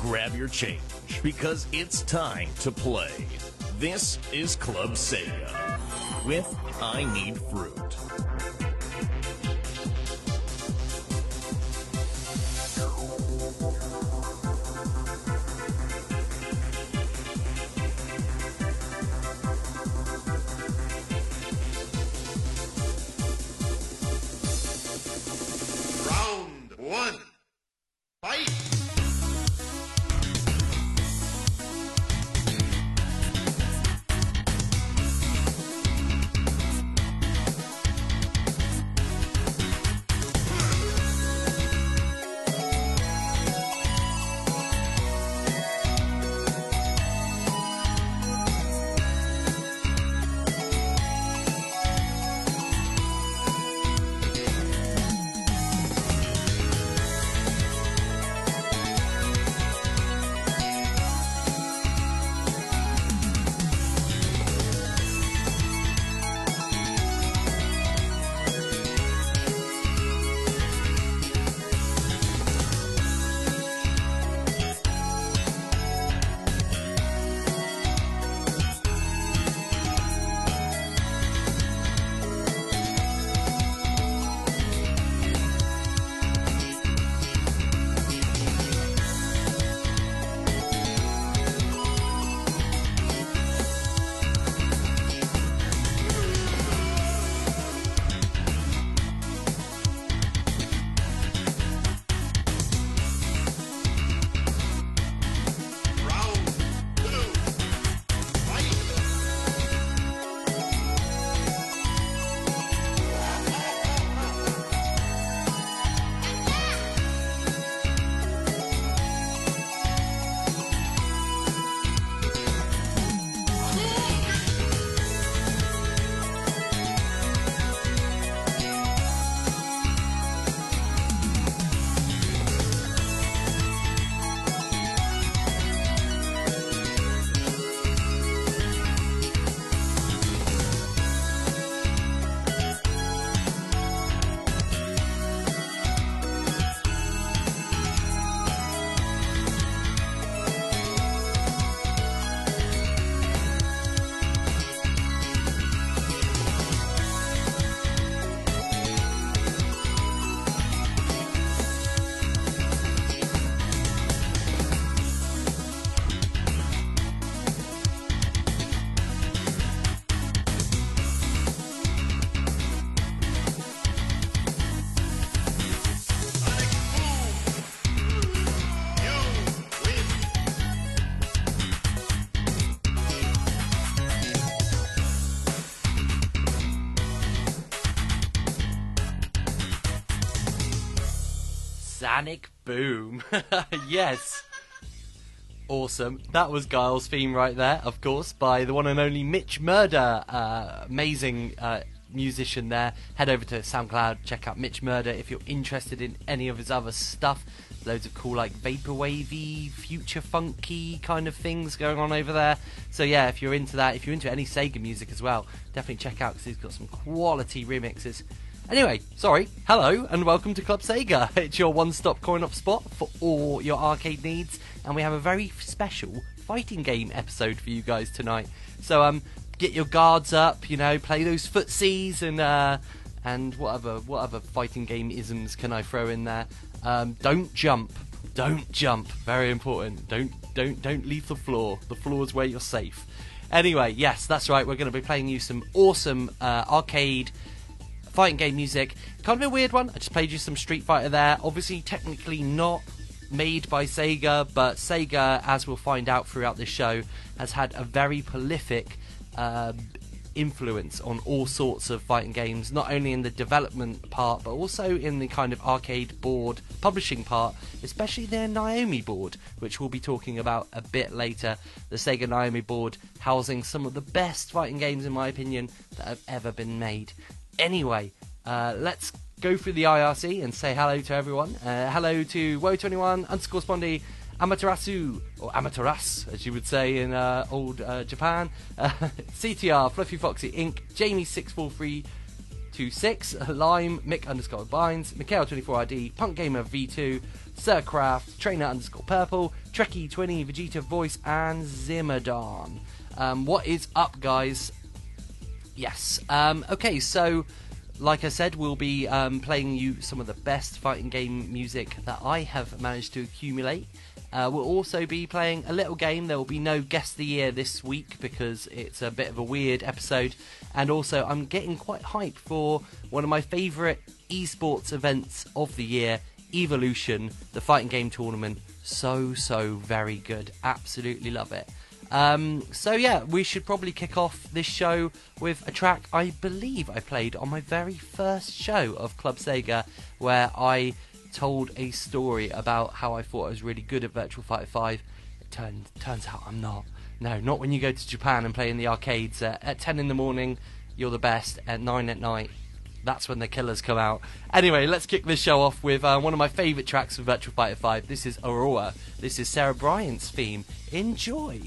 Grab your change because it's time to play. This is Club Sega with I Need Fruit. yes. Awesome. That was Guile's theme right there, of course, by the one and only Mitch Murder. Uh, amazing uh, musician there. Head over to SoundCloud, check out Mitch Murder if you're interested in any of his other stuff. Loads of cool, like, vaporwavy, future funky kind of things going on over there. So, yeah, if you're into that, if you're into any Sega music as well, definitely check out because he's got some quality remixes. Anyway, sorry, hello and welcome to Club Sega. It's your one stop coin op spot for all your arcade needs, and we have a very special fighting game episode for you guys tonight. So, um, get your guards up, you know, play those footsies and, uh, and what other, what other fighting game isms can I throw in there? Um, don't jump. Don't jump. Very important. Don't, don't, don't leave the floor. The floor is where you're safe. Anyway, yes, that's right. We're going to be playing you some awesome uh, arcade fighting game music. Kind of a weird one. I just played you some Street Fighter there. Obviously, technically not made by Sega, but Sega, as we'll find out throughout this show, has had a very prolific um influence on all sorts of fighting games, not only in the development part, but also in the kind of arcade board publishing part, especially their Naomi board, which we'll be talking about a bit later. The Sega Naomi board housing some of the best fighting games, in my opinion, that have ever been made. Anyway, uh, let's go through the IRC and say hello to everyone. Uh, hello to Woe21, underscore Spondy, Amaterasu, or Amaterasu, as you would say in uh, old uh, Japan, uh, CTR, Fluffy Foxy Inc., Jamie64326, Lime, Mick underscore Binds, Mikhail24ID, Punk Gamer V2, Sircraft, Trainer underscore Purple, Trekkie20, Vegeta Voice, and Zimmerdon. Um, what is up, guys? Yes. Um, okay, so like I said, we'll be um, playing you some of the best fighting game music that I have managed to accumulate. Uh, we'll also be playing a little game. There will be no guest of the year this week because it's a bit of a weird episode. And also, I'm getting quite hyped for one of my favourite esports events of the year, Evolution, the fighting game tournament. So, so very good. Absolutely love it. Um, so yeah, we should probably kick off this show with a track I believe I played on my very first show of Club Sega, where I told a story about how I thought I was really good at Virtual Fighter 5. It turns turns out I'm not. No, not when you go to Japan and play in the arcades uh, at 10 in the morning. You're the best. At 9 at night, that's when the killers come out. Anyway, let's kick this show off with uh, one of my favourite tracks from Virtual Fighter 5. This is Aurora. This is Sarah Bryant's theme. Enjoy.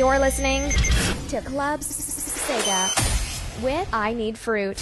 You're listening to Club Sega with I Need Fruit.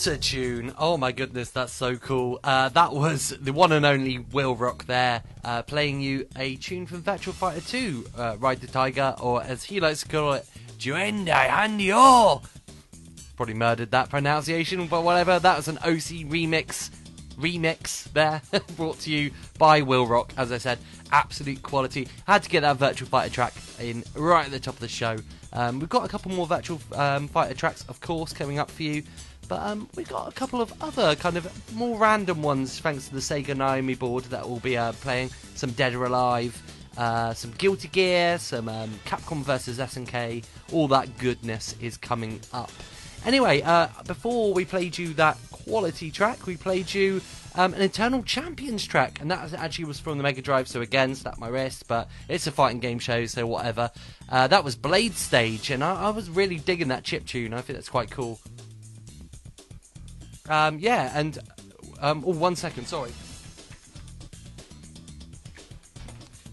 Tune! Oh my goodness, that's so cool. Uh, that was the one and only Will Rock there, uh, playing you a tune from Virtual Fighter 2, uh, Ride the Tiger, or as he likes to call it, Juendai Handio! Probably murdered that pronunciation, but whatever, that was an OC remix remix there, brought to you by Will Rock. As I said, absolute quality. Had to get that Virtual Fighter track in right at the top of the show. Um, we've got a couple more Virtual um, Fighter tracks, of course, coming up for you. But um, we've got a couple of other kind of more random ones thanks to the Sega Naomi board that will be uh, playing some Dead or Alive, uh, some Guilty Gear, some um, Capcom versus SNK. All that goodness is coming up. Anyway, uh, before we played you that quality track, we played you um, an Eternal Champions track, and that actually was from the Mega Drive. So again, slap my wrist, but it's a fighting game show, so whatever. Uh, that was Blade Stage, and I, I was really digging that chip tune. I think that's quite cool. Um, yeah, and um, oh, one second, sorry.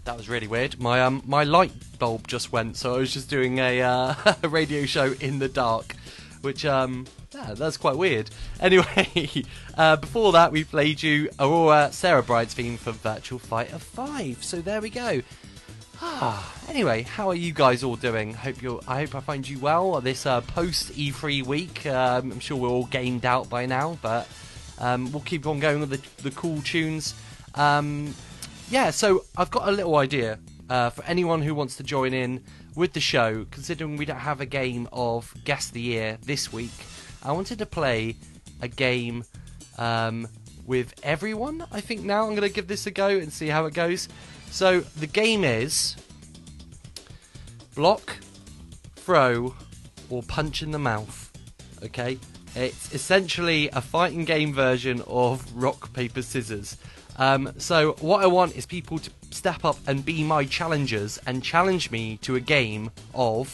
That was really weird. My um, my light bulb just went, so I was just doing a, uh, radio show in the dark, which um, yeah, that's quite weird. Anyway, uh, before that, we played you Aurora Sarah Bryant's theme for Virtual Fighter 5. So there we go. Ah, anyway, how are you guys all doing? Hope you're. I hope I find you well this uh, post E3 week. Um, I'm sure we're all gamed out by now, but um, we'll keep on going with the, the cool tunes. Um, yeah, so I've got a little idea uh, for anyone who wants to join in with the show. Considering we don't have a game of Guess the Year this week, I wanted to play a game um, with everyone. I think now I'm going to give this a go and see how it goes. So the game is block, throw, or punch in the mouth. Okay, it's essentially a fighting game version of rock paper scissors. Um, so what I want is people to step up and be my challengers and challenge me to a game of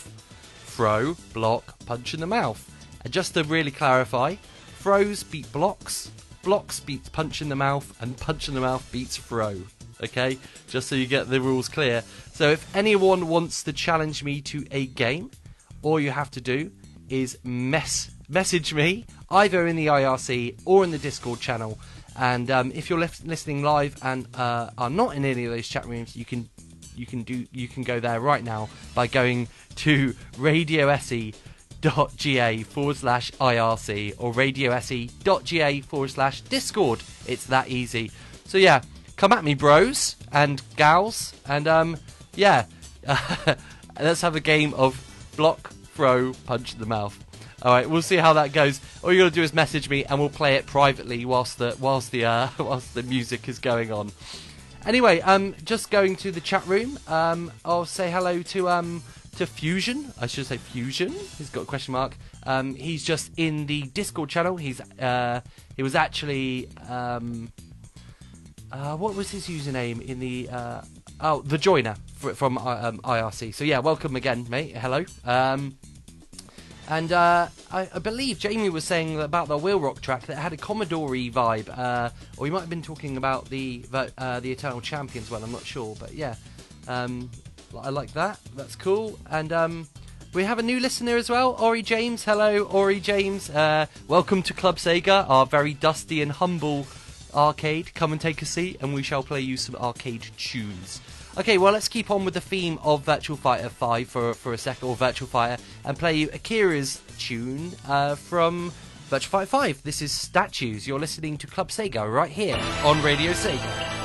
throw, block, punch in the mouth. And just to really clarify, throws beat blocks, blocks beats punch in the mouth, and punch in the mouth beats throw. Okay, just so you get the rules clear. So if anyone wants to challenge me to a game, all you have to do is mess message me either in the IRC or in the Discord channel. And um, if you're listening live and uh, are not in any of those chat rooms, you can you can do you can go there right now by going to radiose.ga forward slash IRC or radiose.ga forward slash Discord. It's that easy. So yeah, come at me, bros and gals, and um, yeah, let's have a game of block, throw, punch in the mouth. All right, we'll see how that goes. All you got to do is message me, and we'll play it privately whilst the whilst the uh, whilst the music is going on. Anyway, um, just going to the chat room. Um, I'll say hello to um to Fusion. I should say Fusion. He's got a question mark. Um, he's just in the Discord channel. He's uh, he was actually um, uh, what was his username in the uh, oh the joiner fr- from uh, um, IRC. So yeah, welcome again, mate. Hello. Um, and uh, I, I believe Jamie was saying about the Will Rock track that it had a Commodore vibe, uh, or he might have been talking about the the, the Eternal Champions one. I'm not sure, but yeah, um, I like that. That's cool. And um, we have a new listener as well, Ori James. Hello, Ori James. Welcome to Club Sega, our very dusty and humble arcade. Come and take a seat, and we shall play you some arcade tunes. Okay, well, let's keep on with the theme of Virtual Fighter 5 for, for a second, or Virtual Fighter, and play you Akira's tune uh, from Virtual Fighter 5. This is Statues. You're listening to Club Sega right here on Radio Sega.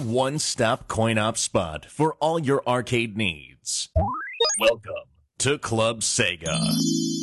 One stop coin op spot for all your arcade needs. Welcome to Club Sega.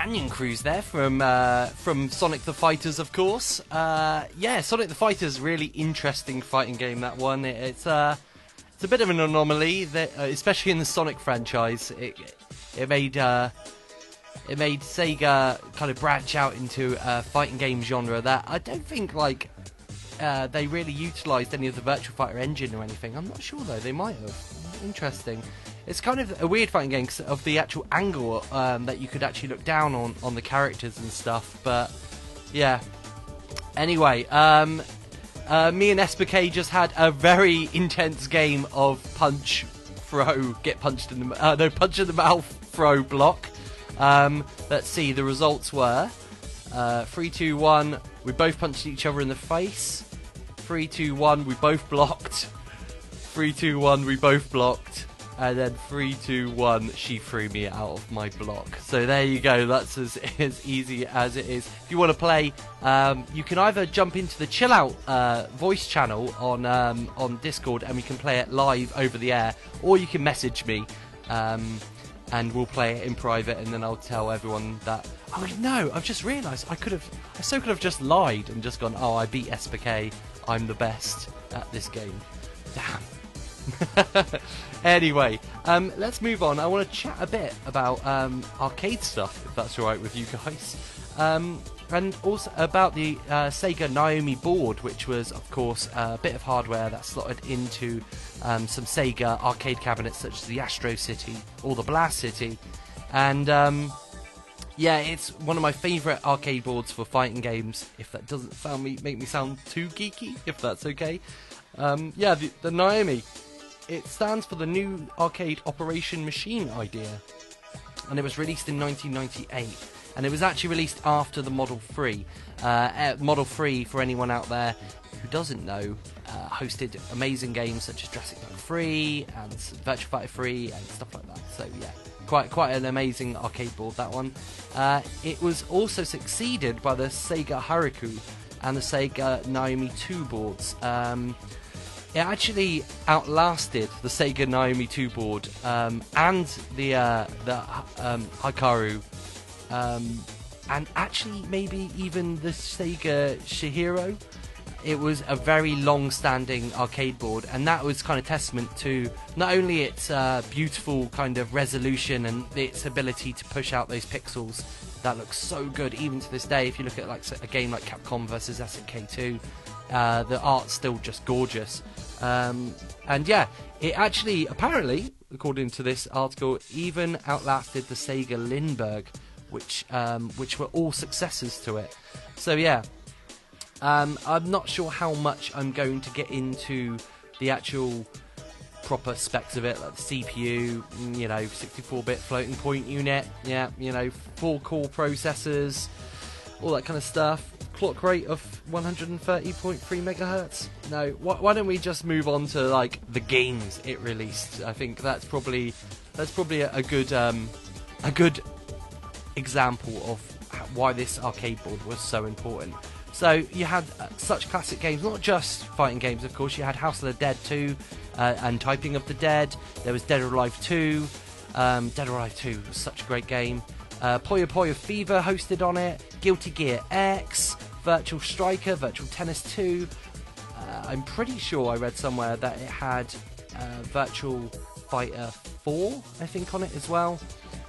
Canyon Cruise there from uh, from Sonic the Fighters, of course. Uh, yeah, Sonic the Fighters, really interesting fighting game. That one, it, it's uh, it's a bit of an anomaly, that, uh, especially in the Sonic franchise. It it made uh, it made Sega kind of branch out into a fighting game genre that I don't think like uh, they really utilised any of the Virtual Fighter engine or anything. I'm not sure though. They might have. Interesting. It's kind of a weird fighting game of the actual angle um, that you could actually look down on on the characters and stuff. But yeah. Anyway, um, uh, me and SPK just had a very intense game of punch, throw, get punched in the uh, no punch in the mouth, throw, block. Um, let's see. The results were uh, three, two, one. We both punched each other in the face. Three, two, one. We both blocked. Three, two, one. We both blocked. And then three, two, one. She threw me out of my block. So there you go. That's as as easy as it is. If you want to play, um, you can either jump into the chill out uh, voice channel on um, on Discord, and we can play it live over the air, or you can message me. Um, and we'll play it in private, and then I'll tell everyone that. Oh no! I've just realised I could have. I so could have just lied and just gone. Oh, I beat SPK. I'm the best at this game. Damn. anyway, um, let's move on. I want to chat a bit about um, arcade stuff, if that's all right with you guys. Um, and also about the uh, Sega Naomi board, which was, of course, a bit of hardware that slotted into um, some Sega arcade cabinets, such as the Astro City or the Blast City, and um, yeah, it's one of my favourite arcade boards for fighting games. If that doesn't sound me make me sound too geeky, if that's okay. Um, yeah, the, the Naomi. It stands for the new arcade operation machine idea, and it was released in 1998. And it was actually released after the Model 3. Uh, uh, Model 3, for anyone out there who doesn't know, uh, hosted amazing games such as Jurassic Park 3 and Virtua Fighter 3 and stuff like that. So yeah, quite quite an amazing arcade board that one. Uh, it was also succeeded by the Sega Hikaru and the Sega Naomi 2 boards. Um, it actually outlasted the Sega Naomi 2 board um, and the uh, the um, Hikaru, um, and actually maybe even the Sega Chihiro. It was a very long-standing arcade board, and that was kind of testament to not only its uh, beautiful kind of resolution and its ability to push out those pixels that looks so good even to this day. If you look at like a game like Capcom versus SNK 2, uh, the art's still just gorgeous. Um, and yeah, it actually, apparently, according to this article, even outlasted the Sega Lindbergh, which um, which were all successors to it. So yeah, um, I'm not sure how much I'm going to get into the actual proper specs of it, like the CPU, mm, you know, 64-bit floating point unit, yeah, you know, four-core processors, all that kind of stuff. Clock rate of 130.3 megahertz. No, wh- why don't we just move on to like the games it released? I think that's probably that's probably a, a good um, a good example of why this arcade board was so important. So you had uh, such classic games, not just fighting games, of course. You had House of the Dead 2 uh, and Typing of the Dead. There was Dead or Alive 2. Um, Dead or Alive 2 was such a great game. Uh, Puyo Fever hosted on it. Guilty Gear X, Virtual Striker, Virtual Tennis 2. Uh, I'm pretty sure I read somewhere that it had uh, Virtual Fighter 4, I think, on it as well.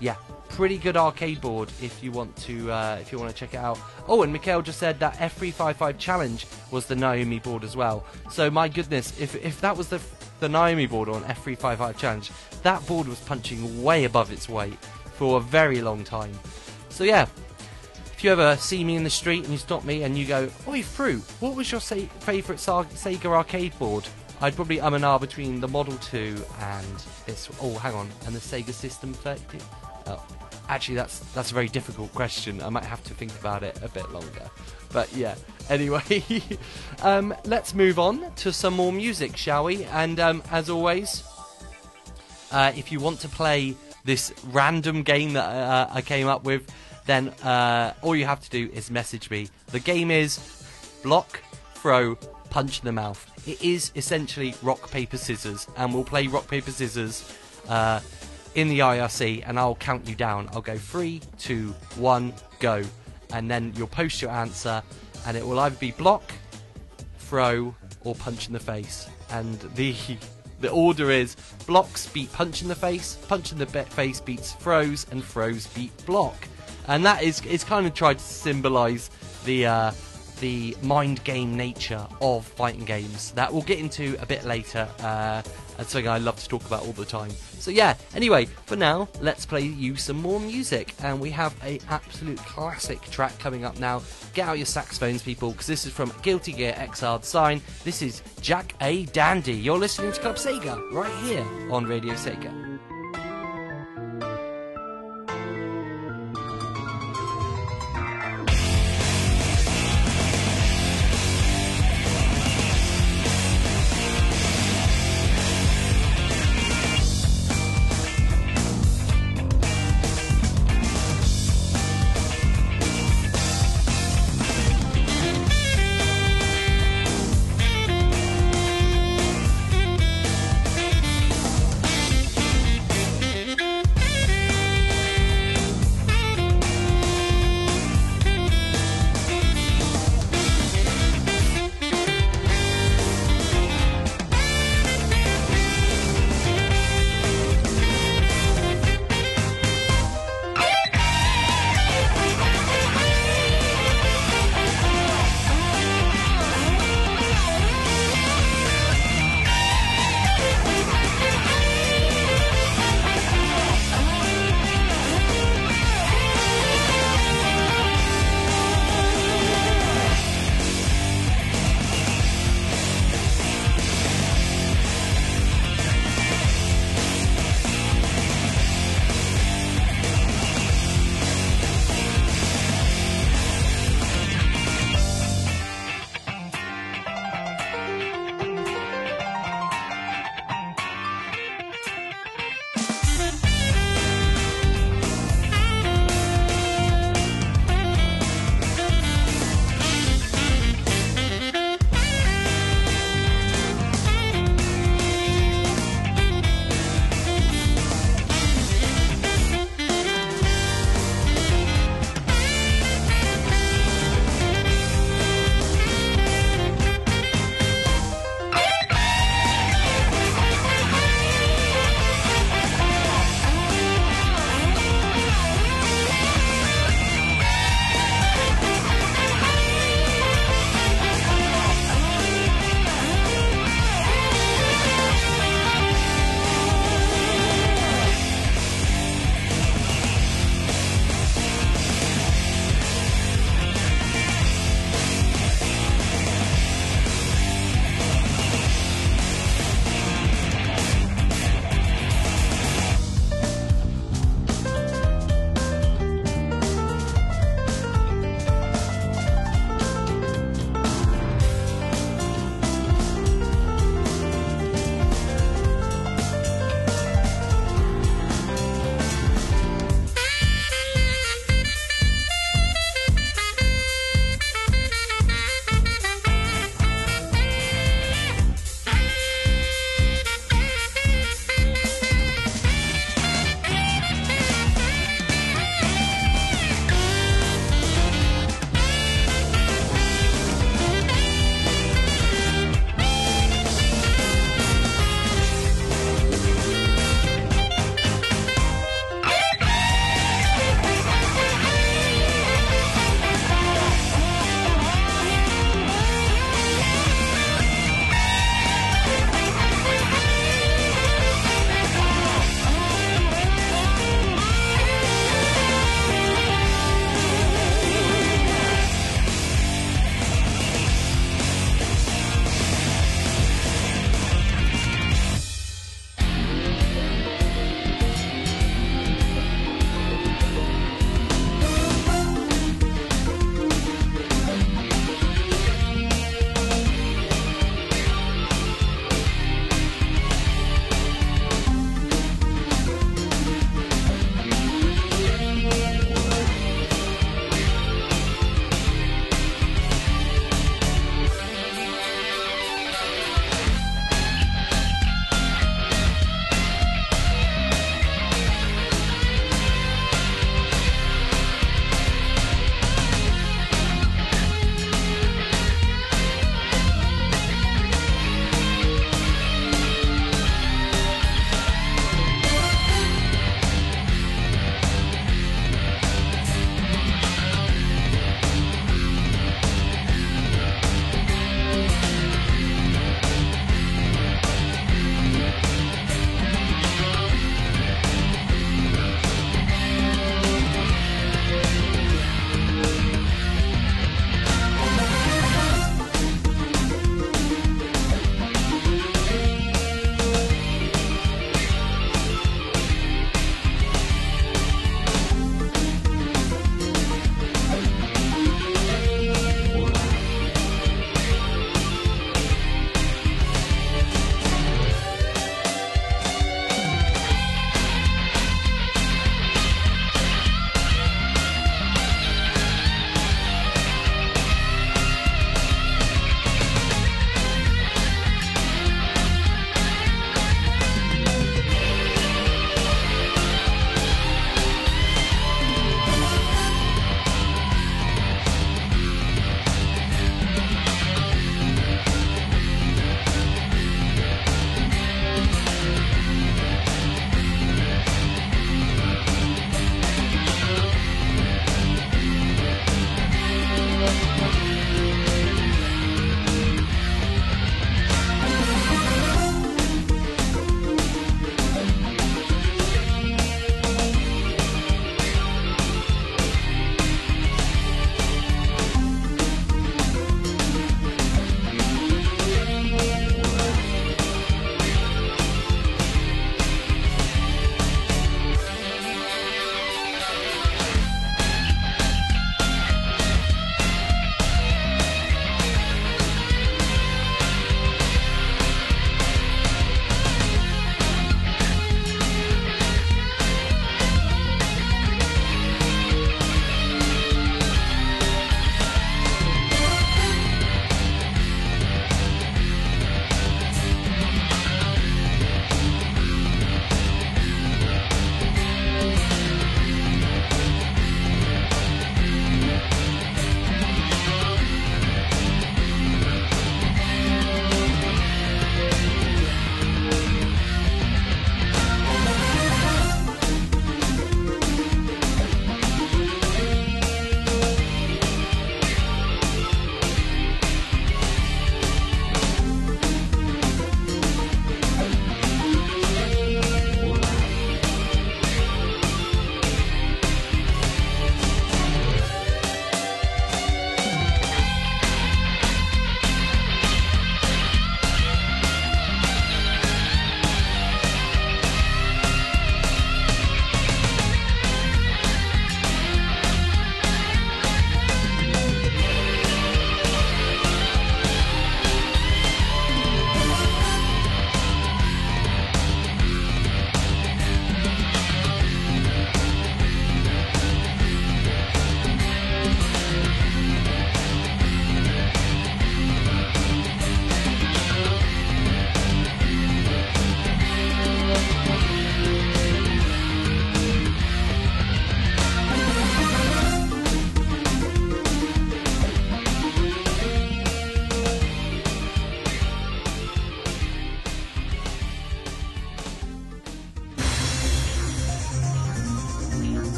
Yeah, pretty good arcade board if you want to uh, if you want to check it out. Oh, and Mikhail just said that F355 Challenge was the Naomi board as well. So my goodness, if if that was the the Naomi board on F355 Challenge, that board was punching way above its weight for a very long time. So yeah, if you ever see me in the street and you stop me and you go, "Oi, Fru, what was your favourite Sega arcade board?" I'd probably um and ah between the Model 2 and this. Oh, hang on, and the Sega System 32. Oh, actually, that's that's a very difficult question. I might have to think about it a bit longer. But yeah. Anyway, um, let's move on to some more music, shall we? And um, as always, uh, if you want to play this random game that uh, I came up with, then uh, all you have to do is message me. The game is block, throw, punch in the mouth. It is essentially rock, paper, scissors, and we'll play rock, paper, scissors uh, in the IRC, and I'll count you down. I'll go three, two, one, go. And then you'll post your answer, and it will either be block, throw, or punch in the face. And the the order is blocks beat punch in the face, punch in the be- face beats throws, and throws beat block. And that is is kind of tried to symbolise the uh, the mind game nature of fighting games that we'll get into a bit later. Uh, that's something I love to talk about all the time. So yeah. Anyway, for now, let's play you some more music, and we have a absolute classic track coming up now. Get out your saxophones, people, because this is from Guilty Gear Xrd Sign. This is Jack A. Dandy. You're listening to Club Sega right here on Radio Sega.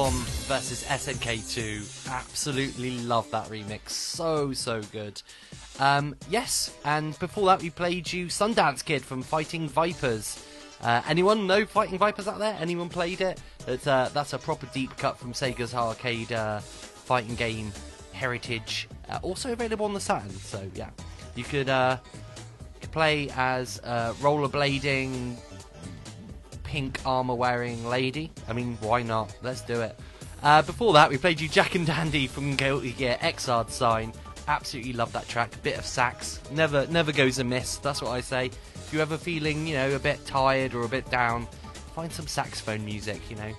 Capcom versus SNK2. Absolutely love that remix. So so good. Um, yes, and before that we played you Sundance Kid from Fighting Vipers. Uh, anyone know Fighting Vipers out there? Anyone played it? It's, uh, that's a proper deep cut from Sega's arcade uh, fighting game heritage. Uh, also available on the Saturn. So yeah, you could uh, play as uh, rollerblading, pink armor wearing lady. I mean, why not? Let's do it. Uh, before that, we played you Jack and Dandy from Guilty Gear Xrd Sign. Absolutely love that track. Bit of sax, never never goes amiss. That's what I say. If you're ever feeling, you know, a bit tired or a bit down, find some saxophone music. You know.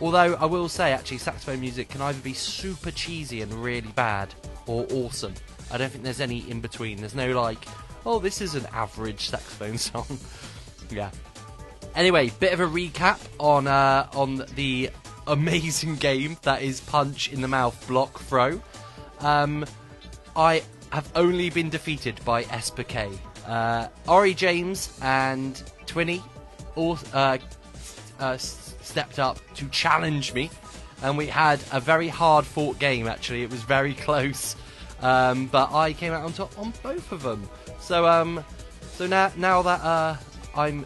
Although I will say, actually, saxophone music can either be super cheesy and really bad, or awesome. I don't think there's any in between. There's no like, oh, this is an average saxophone song. yeah. Anyway, bit of a recap on uh, on the amazing game that is Punch in the Mouth Block Throw. Um, I have only been defeated by Esper K. Uh, Ori James and Twinny all uh, uh, stepped up to challenge me, and we had a very hard fought game. Actually, it was very close, um, but I came out on top on both of them. So um, so now now that uh, I'm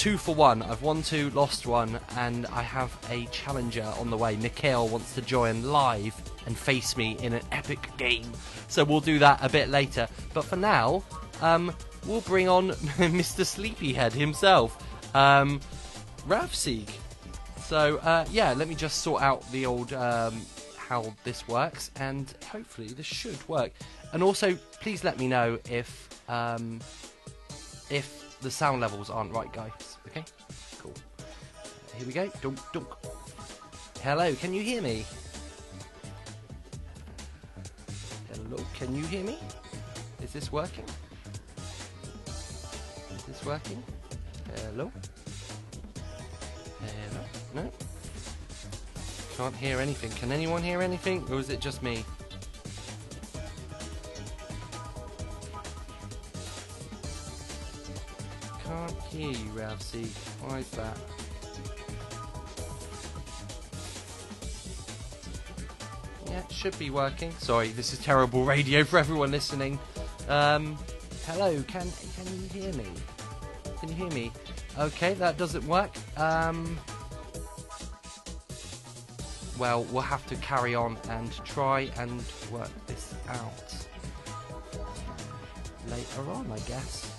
two for one. I've won two, lost one, and I have a challenger on the way. Mikhail wants to join live and face me in an epic game. So we'll do that a bit later. But for now, um, we'll bring on Mr. Sleepyhead himself, um, Ravseek. So uh, yeah, let me just sort out the old um, how this works, and hopefully this should work. And also, please let me know if um, if the sound levels aren't right, guys. Okay, cool. Here we go. Dunk, dunk. Hello, can you hear me? Hello, can you hear me? Is this working? Is this working? Hello? Hello? No? Can't hear anything. Can anyone hear anything? Or is it just me? Can't hear you, Ravsey. Why is that? Yeah, it should be working. Sorry, this is terrible radio for everyone listening. Um, hello, can can you hear me? Can you hear me? Okay, that doesn't work. Um, well, we'll have to carry on and try and work this out later on, I guess.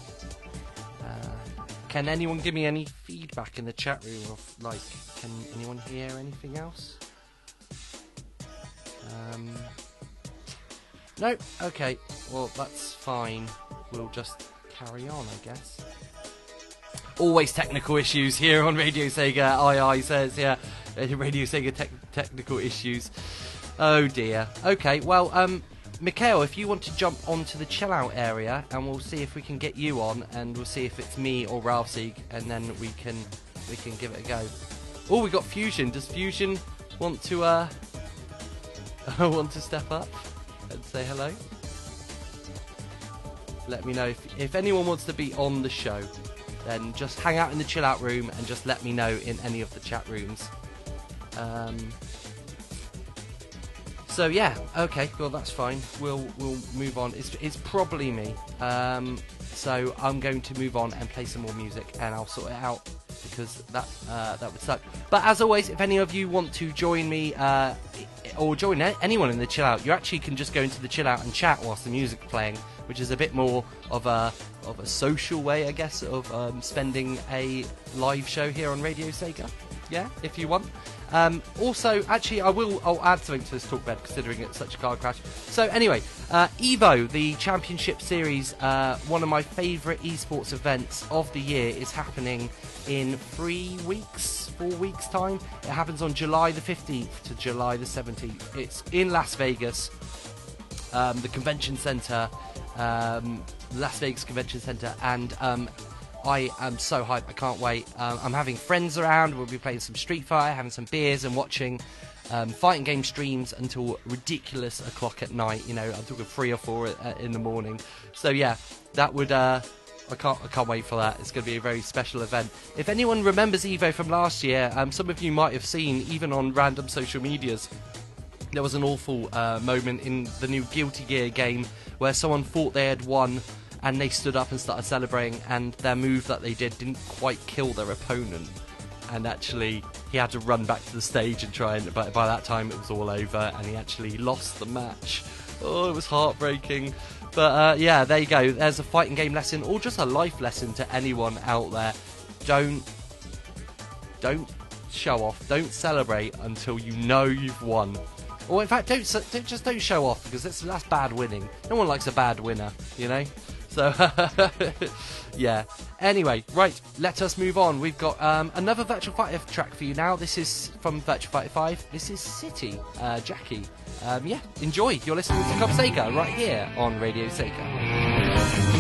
Can anyone give me any feedback in the chat room of like, can anyone hear anything else? Um, no. Okay. Well, that's fine. We'll just carry on, I guess. Always technical issues here on Radio Sega. II says, yeah, Radio Sega tech technical issues. Oh dear. Okay. Well, um, Mikhail, if you want to jump onto the chill out area, and we'll see if we can get you on, and we'll see if it's me or Ralphsieg, and then we can we can give it a go. Oh, we got Fusion. Does Fusion want to uh want to step up and say hello? Let me know if if anyone wants to be on the show. Then just hang out in the chill out room and just let me know in any of the chat rooms. Um, so yeah, okay, well that's fine. We'll we'll move on. It's it's probably me. Um, so I'm going to move on and play some more music, and I'll sort it out because that uh, that would suck. But as always, if any of you want to join me uh, or join anyone in the chill out, you actually can just go into the chill out and chat whilst the music's playing, which is a bit more of a of a social way, I guess, of um, spending a live show here on Radio Sega. Yeah, if you want. Um, also, actually, I will. I'll add something to this talk bed, considering it's such a car crash. So, anyway, uh, Evo, the Championship Series, uh, one of my favourite esports events of the year, is happening in three weeks, four weeks' time. It happens on July the 15th to July the 17th. It's in Las Vegas, um, the convention center, um, Las Vegas Convention Center, and um, I am so hyped. I can't wait. Um, I'm having friends around. We'll be playing some Street Fighter, having some beers, and watching um, fighting game streams until ridiculous o'clock at night. You know, I'm talking three or four uh, in the morning. So yeah, that would. Uh, I can't, I can't wait for that. It's going to be a very special event. If anyone remembers Evo from last year, um, some of you might have seen, even on random social medias, there was an awful uh, moment in the new Guilty Gear game where someone thought they had won and they stood up and started celebrating, and their move that they did didn't quite kill their opponent. And actually, he had to run back to the stage and try and. But by that time, it was all over, and he actually lost the match. Oh, it was heartbreaking. But uh, yeah, there you go. There's a fighting game lesson, or just a life lesson to anyone out there. Don't don't show off. Don't celebrate until you know you've won. Or in fact, don't, don't just don't show off because that's that's bad winning. No one likes a bad winner, you know. So yeah. Anyway, right. Let us move on. We've got um, another Virtual Fighter track for you now. This is from Virtual Fighter 5. This is City, uh, Jackie. Um, yeah, enjoy. You're listening to Club Sega right here on Radio Sega.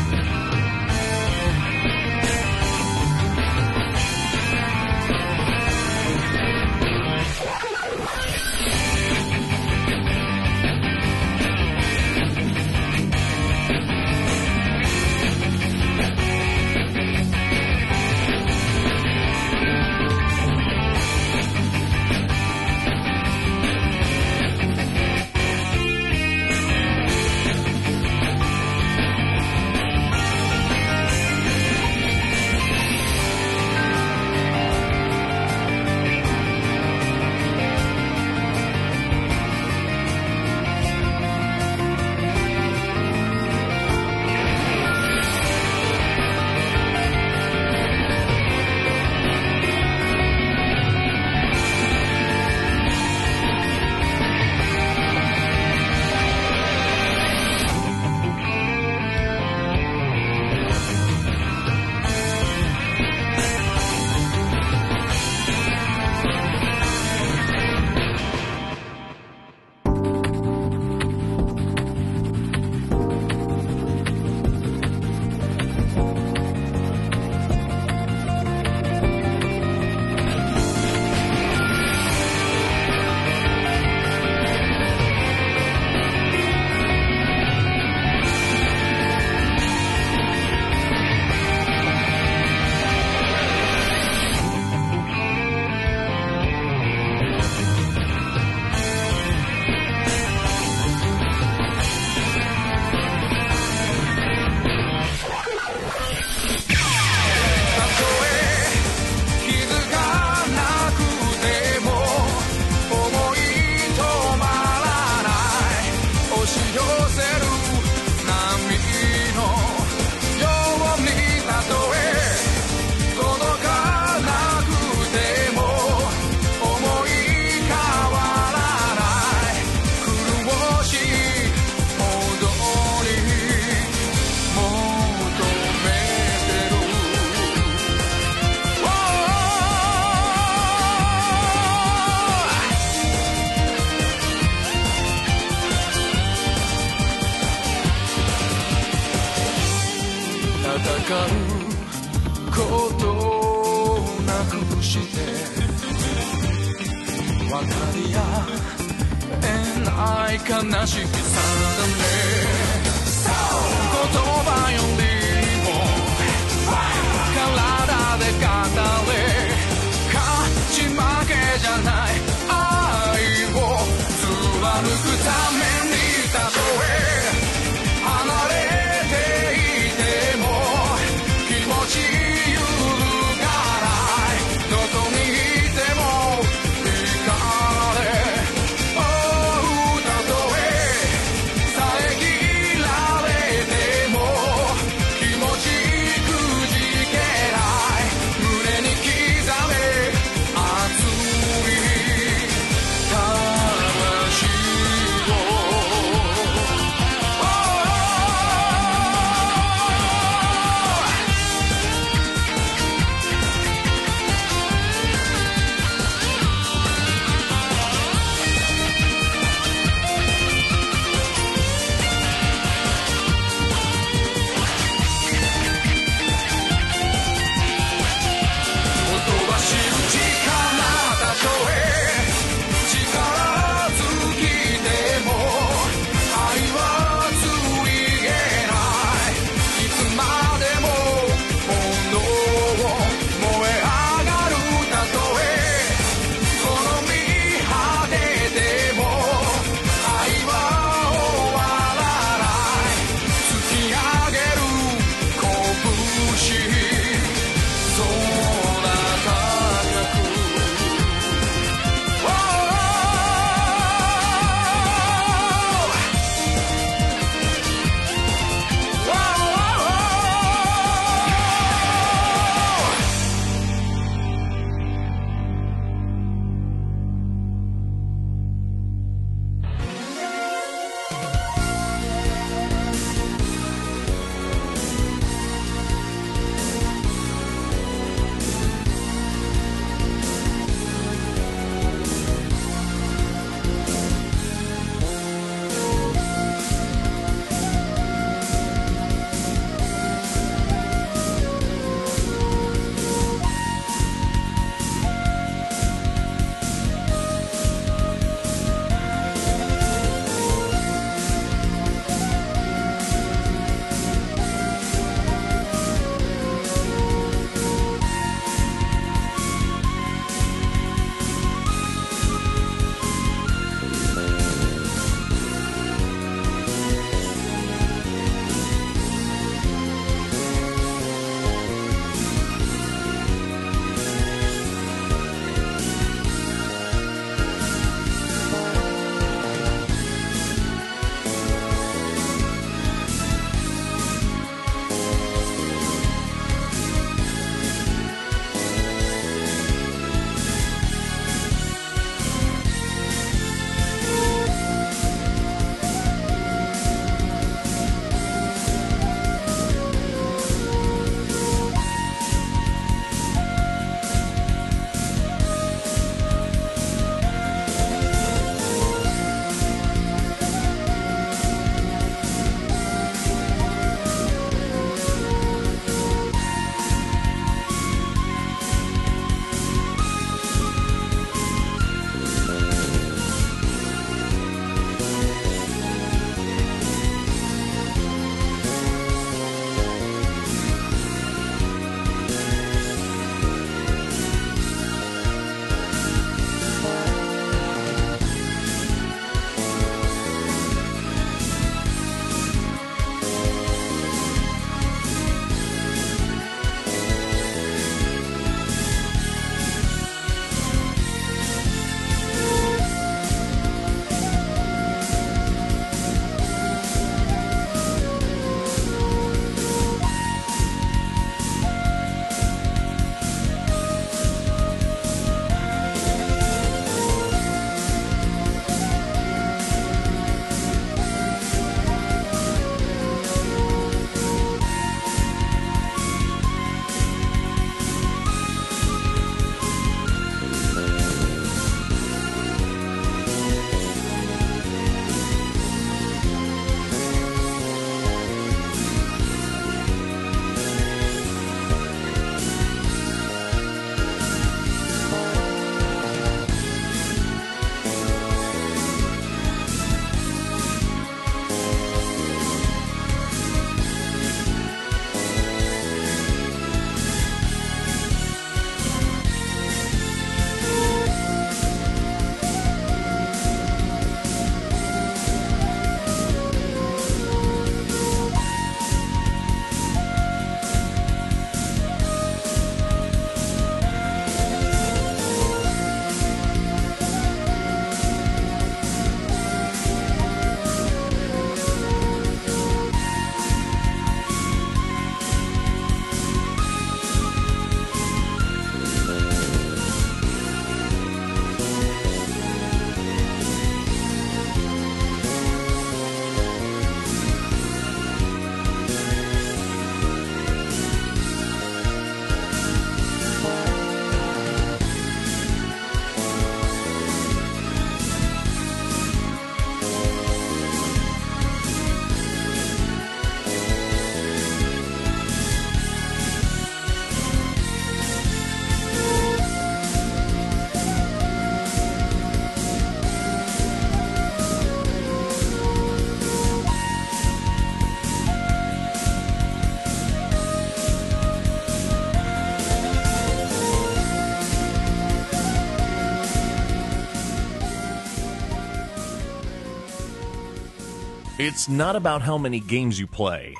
It's not about how many games you play,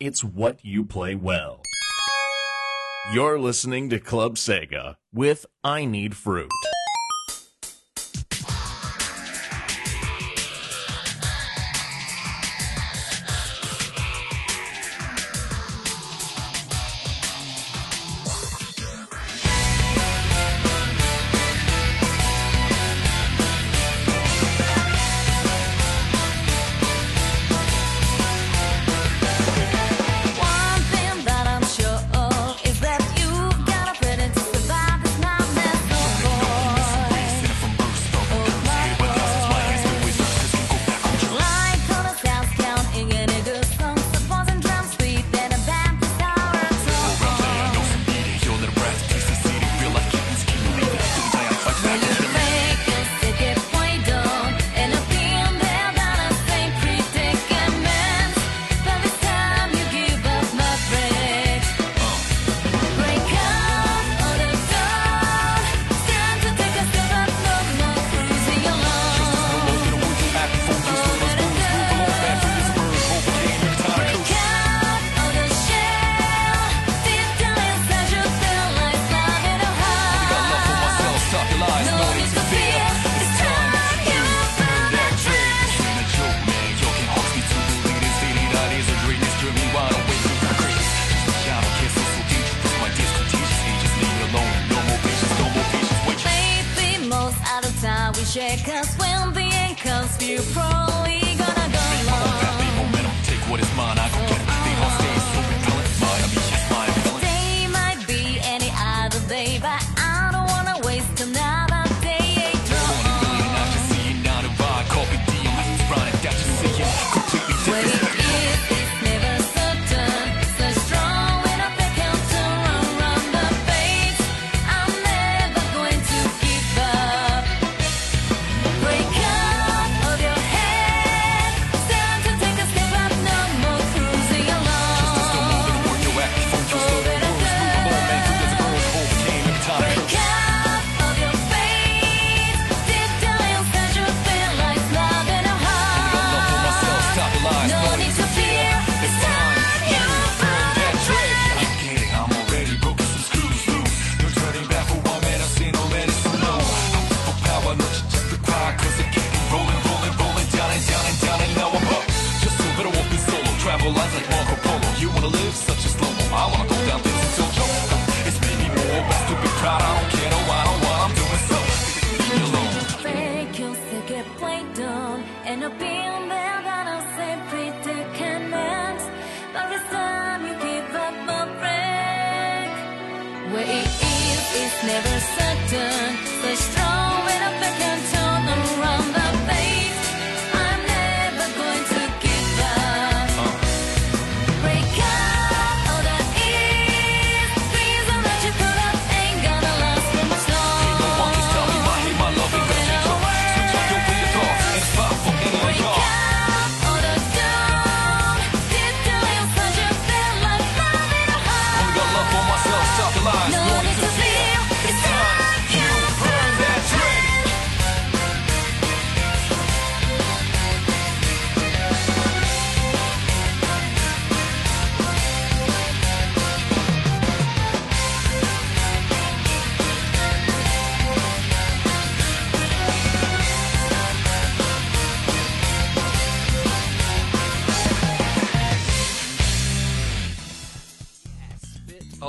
it's what you play well. You're listening to Club Sega with I Need Fruit.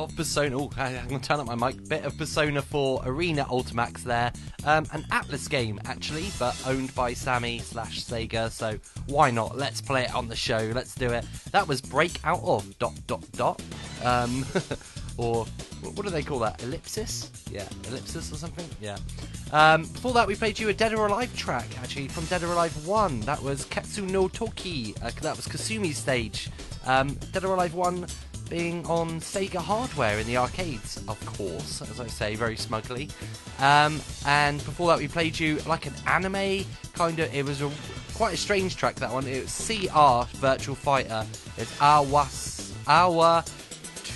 of Persona. Oh, I'm going to turn up my mic. Bit of Persona 4 Arena Ultimax there. Um, an Atlus game, actually, but owned by Sammy slash Sega. So why not? Let's play it on the show. Let's do it. That was Breakout of dot dot dot. Um, or what do they call that? Ellipsis? Yeah, ellipsis or something? Yeah. Um, before that, we played you a Dead or Alive track, actually, from Dead or Alive 1. That was Ketsu no Toki. Uh, that was Kasumi's stage. Um, Dead or Alive 1 being on Sega hardware in the arcades, of course, as I say very smugly. Um, and before that, we played you like an anime kind of. It was a, quite a strange track that one. It was CR Virtual Fighter. It's Awas Awa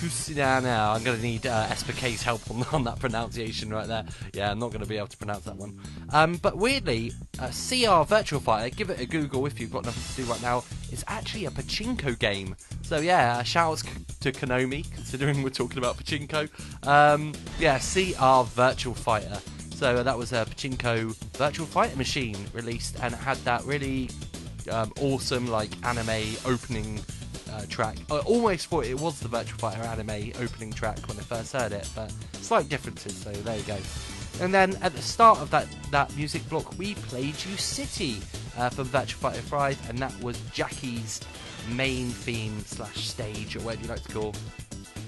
Tusinana. I'm going to need uh, SPK's help on, on, that pronunciation right there. Yeah, I'm not going to be able to pronounce that one. Um, but weirdly, uh, CR Virtual Fighter, give it a Google if you've got nothing to do right now. It's actually a pachinko game. So yeah, uh, shouts to Konami, considering we're talking about pachinko. Um, yeah, CR Virtual Fighter. So uh, that was a pachinko Virtual Fighter machine released, and it had that really um, awesome like anime opening uh, track. I almost thought it was the Virtual Fighter anime opening track when I first heard it, but slight differences. So there you go. And then at the start of that that music block, we played you City uh, from Virtual Fighter 5, and that was Jackie's main theme slash stage, or whatever you like to call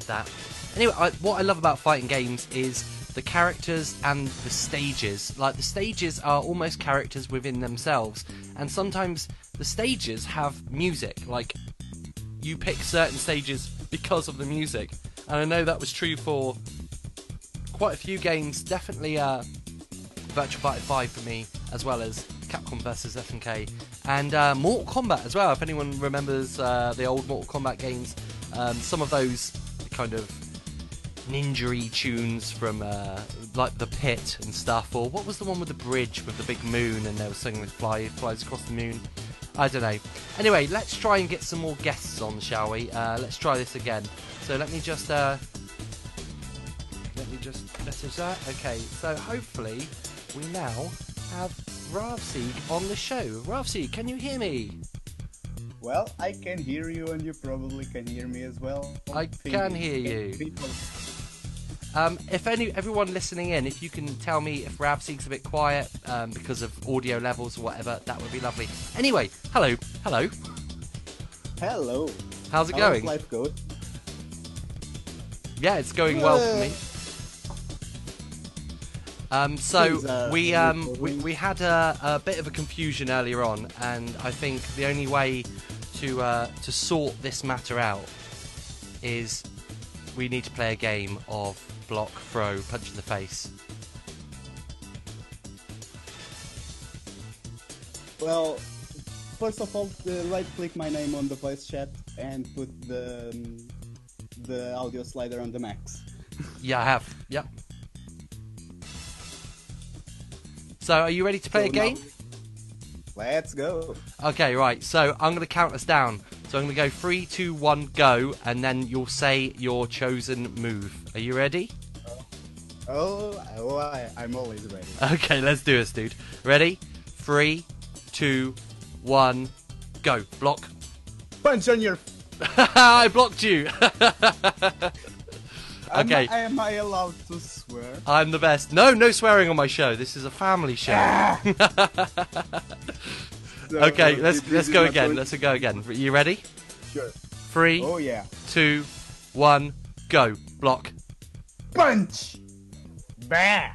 that. Anyway, I, what I love about fighting games is the characters and the stages. Like the stages are almost characters within themselves, and sometimes the stages have music. Like you pick certain stages because of the music, and I know that was true for quite a few games. Definitely, uh, Virtual Fighter 5 for me, as well as Capcom vs SNK and uh, Mortal Kombat as well. If anyone remembers uh, the old Mortal Kombat games, um, some of those kind of ninja tunes from uh, like the pit and stuff, or what was the one with the bridge with the big moon and they were singing fly flies across the moon. I don't know. Anyway, let's try and get some more guests on, shall we? Uh, let's try this again. So let me just uh, let me just message that. Okay, so hopefully we now have Ravseek on the show. Ravseek, can you hear me? Well, I can hear you, and you probably can hear me as well. I Think can hear you. People, Um, if any everyone listening in, if you can tell me if Ravseek's a bit quiet um, because of audio levels or whatever, that would be lovely. Anyway, hello, hello. hello. How's it How's going? life going? Yeah, it's going well for me. Um, so Things are we um, we, we had a, a bit of a confusion earlier on, and I think the only way to uh, to sort this matter out is we need to play a game of block, throw, punch in the face. Well, first of all, uh, right-click my name on the voice chat and put the um, the audio slider on the max. Yeah, I have. Yep. So, are you ready to play So a game? now- Let's go. Okay, right. So I'm going to count us down. So I'm going to go three, two, one, go, and then you'll say your chosen move. Are you ready? Oh, oh I, I'm always ready. Okay, let's do this, dude. Ready? Three, two, one, go. Block. Punch on your. I blocked you. Am, Okay. I, am I allowed to swear? I'm the best. No, no swearing on my show. This is a family show. Ah! So, okay, uh, let's let's go again. Let's go again. You ready? Sure. Three, Oh yeah. two, one, go. Block. Punch. Bah.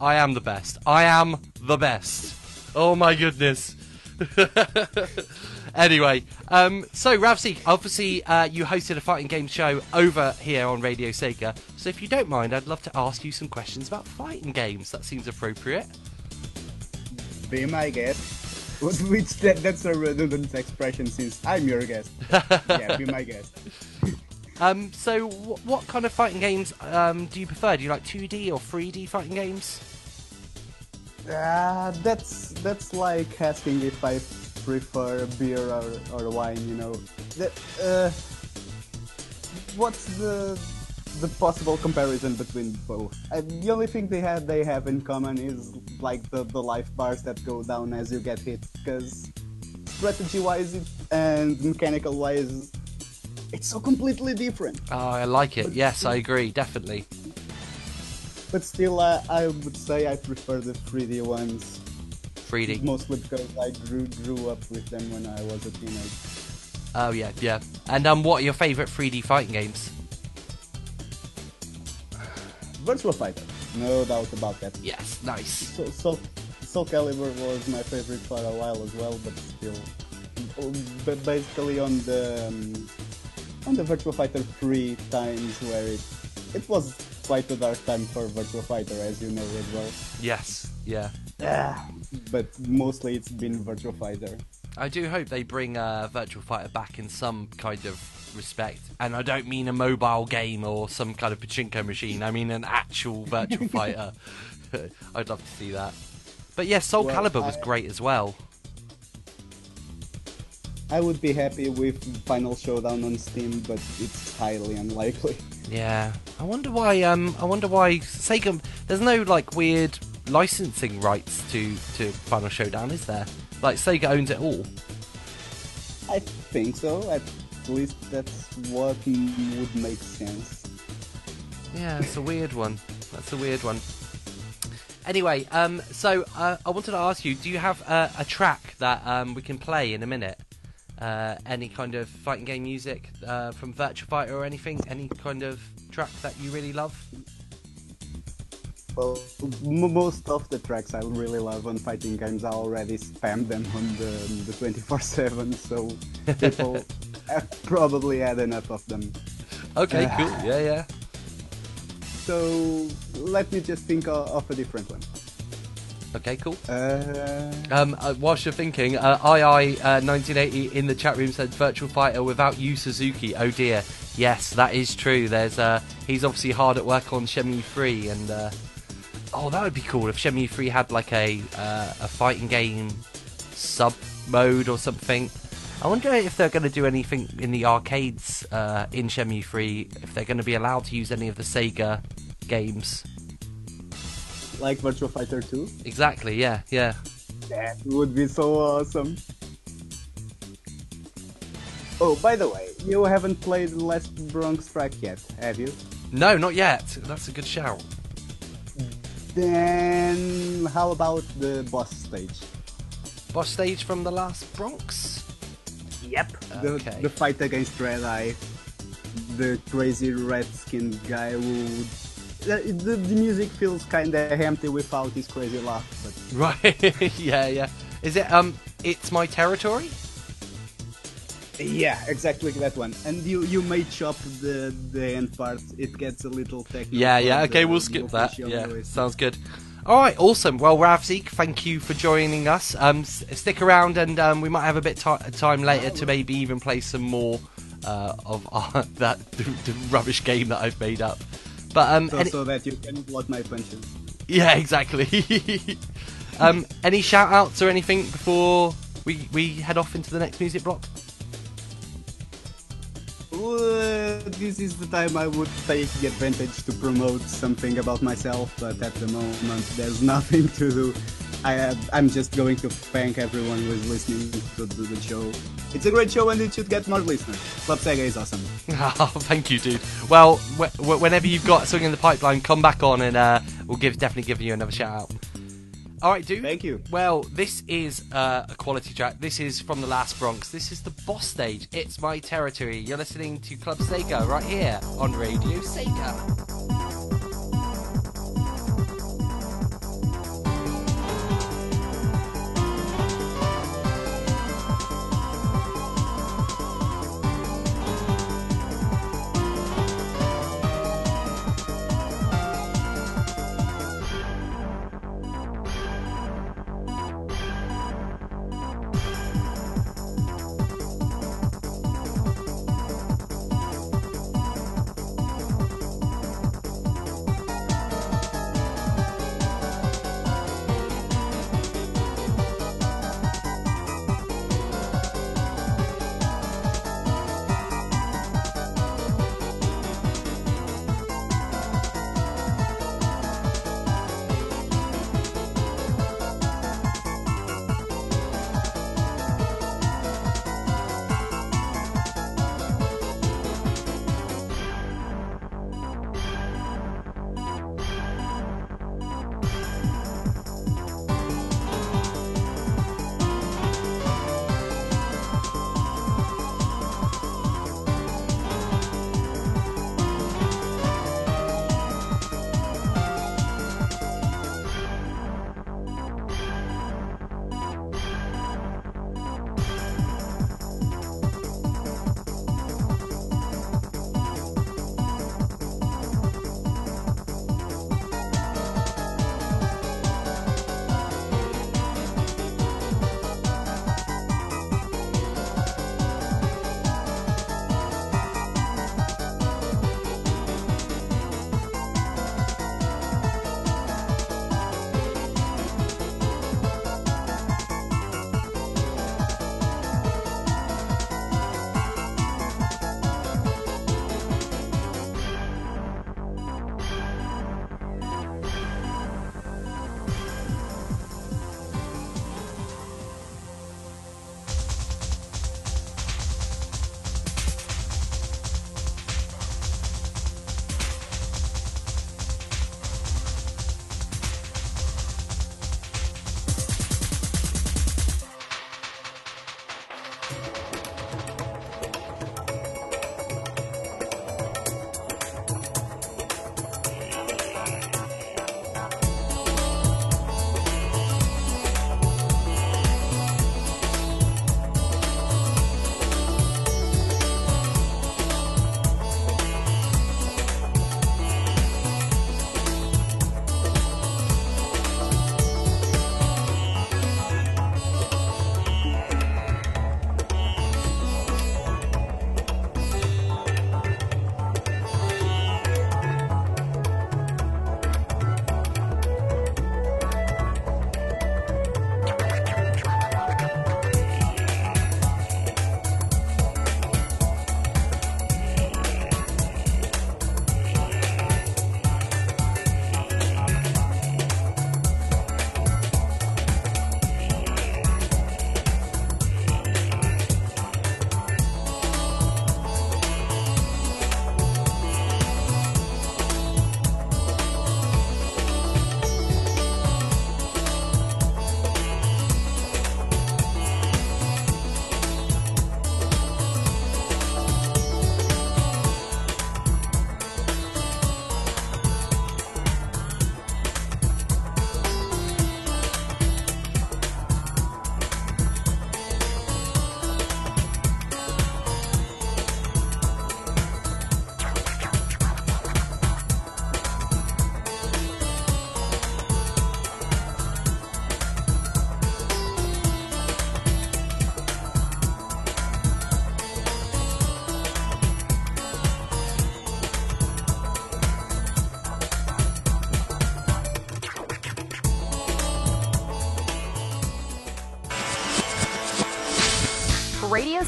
I am the best. I am the best. Oh my goodness. anyway, um, so Ravseek, obviously uh, you hosted a fighting game show over here on Radio Sega. So if you don't mind, I'd love to ask you some questions about fighting games. That seems appropriate. Be my guest. Which that, that's a redundant expression since I'm your guest. yeah, be my guest. Um, so wh- what kind of fighting games um, do you prefer? Do you like 2D or 3D fighting games? Uh, that's that's like asking if I prefer beer or, or wine. You know, that, uh, what's the the possible comparison between both? Uh, the only thing they have they have in common is like the, the life bars that go down as you get hit. Because strategy wise and mechanical wise, it's so completely different. Oh, I like it. Yes, I agree. Definitely. But still, uh, I would say I prefer the 3D ones. 3D. Mostly because I grew grew up with them when I was a teenager. Oh yeah, yeah. And um, what are your favourite 3D fighting games? Virtual Fighter, no doubt about that. Yes, nice. So, so Soul Calibur was my favorite for a while as well, but still, but basically on the um, on the Virtual Fighter 3 times where it it was quite a dark time for Virtual Fighter, as you know as well. Yes, yeah. But mostly it's been Virtual Fighter. I do hope they bring uh, Virtual Fighter back in some kind of respect. And I don't mean a mobile game or some kind of pachinko machine. I mean an actual Virtual Fighter. I'd love to see that. But yeah, Soul Well, Calibur was I- great as well. I would be happy with Final Showdown on Steam, but it's highly unlikely. Yeah, I wonder why. Um, I wonder why Sega. There's no like weird licensing rights to to Final Showdown, is there? Like Sega owns it all. I think so. At least that's what would make sense. Yeah, it's a weird one. That's a weird one. Anyway, um, so uh, I wanted to ask you: Do you have uh, a track that um, we can play in a minute? Uh, any kind of fighting game music uh, from Virtua Fighter or anything? Any kind of track that you really love? Well, m- most of the tracks I really love on fighting games, I already spammed them on the the 24/7, so people have probably had enough of them. Okay, Uh, cool. Yeah, yeah. So let me just think of a different one. Okay, cool. Uh, Um, uh, whilst you're thinking, uh, II uh, 1980 in the chat room said Virtual Fighter without Yu Suzuki. Oh dear. Yes, that is true. There's uh, he's obviously hard at work on Shenmue 3, and uh, oh, that would be cool if Shenmue 3 had like a uh, a fighting game sub mode or something. I wonder if they're going to do anything in the arcades uh, in Shenmue 3. If they're going to be allowed to use any of the Sega games. like Virtual Fighter 2. Exactly. Yeah. Yeah. That would be so awesome. Oh, by the way, you haven't played Last Bronx track yet, have you? No, not yet. That's a good shout. Then how about the boss stage? Boss stage from the last Bronx. Yep. The, Okay. the fight against Red Eye, the crazy red skinned guy who. The, the, the music feels kinda empty without his crazy laugh, but Right. yeah, yeah. Is it um? It's my territory. yeah, exactly that one. And you you may chop the the end part; it gets a little technical. Yeah, yeah. Okay, the- we'll skip that. Yeah, voice. sounds good. All right, awesome. Well, Ravzik, thank you for joining us. Um, s- stick around, and um, we might have a bit ti time later to maybe even play some more uh, of uh, that the, the rubbish game that I've made up. But um, so, any- so that you can block my punches. yeah, exactly. um, any shout outs or anything before we we head off into the next music block? Uh, this is the time I would take the advantage to promote something about myself, but at the moment there's nothing to do. I have, I'm just going to thank everyone who is listening to the, show. It's a great show and it should get more listeners. Club Sega is awesome. Oh, thank you, dude. Well, wh- whenever you've got something in the pipeline, come back on and uh, we'll give definitely give you another shout out. All right, dude. Thank you. Well, this is uh, a quality track. This is from the last Bronx. This is the boss stage. It's my territory. You're listening to Club Sega right here on Radio Sega.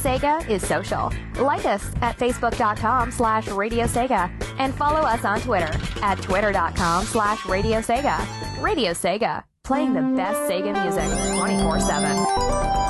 Sega is social. Like us at facebook.com slash Radio Sega and follow us on Twitter at twitter.com slash Radio Sega. Radio Sega, playing the best Sega music 24-7.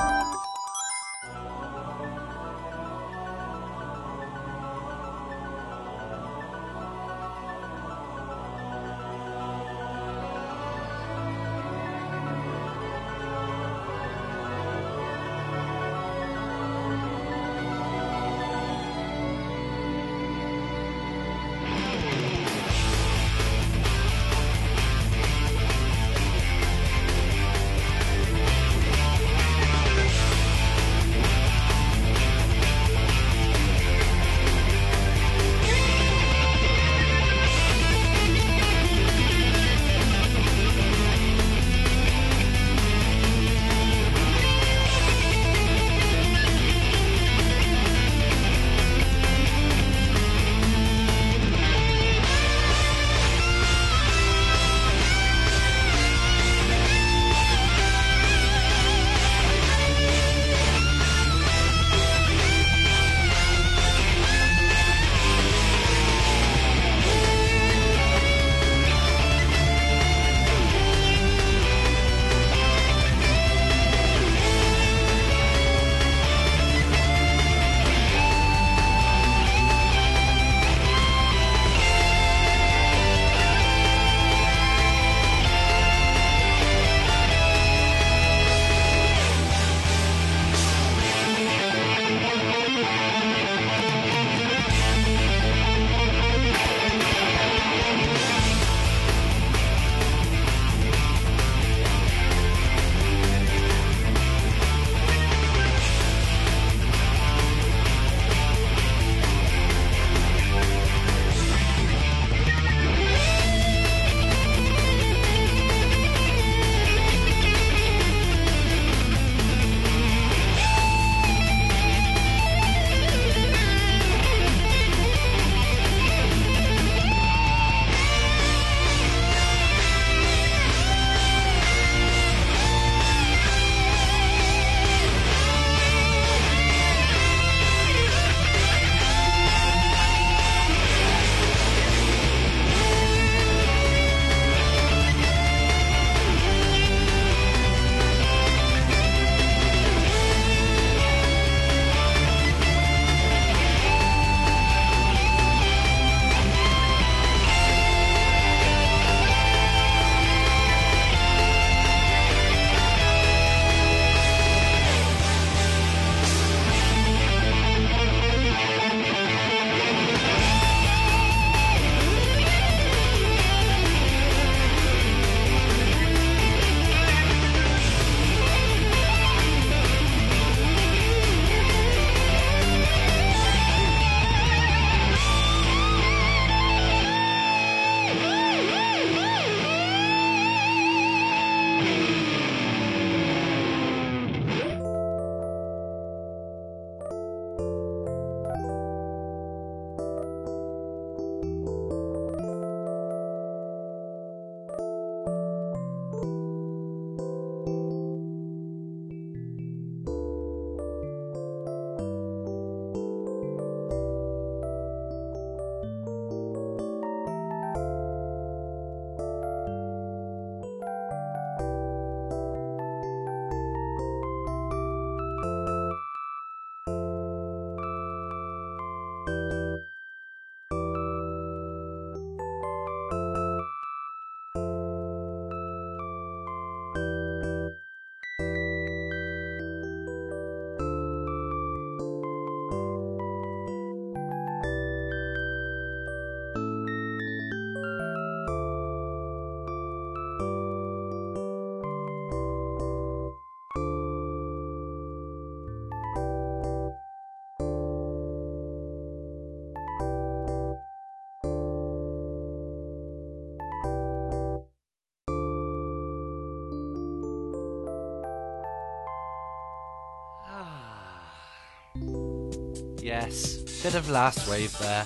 Yes, bit of last wave there.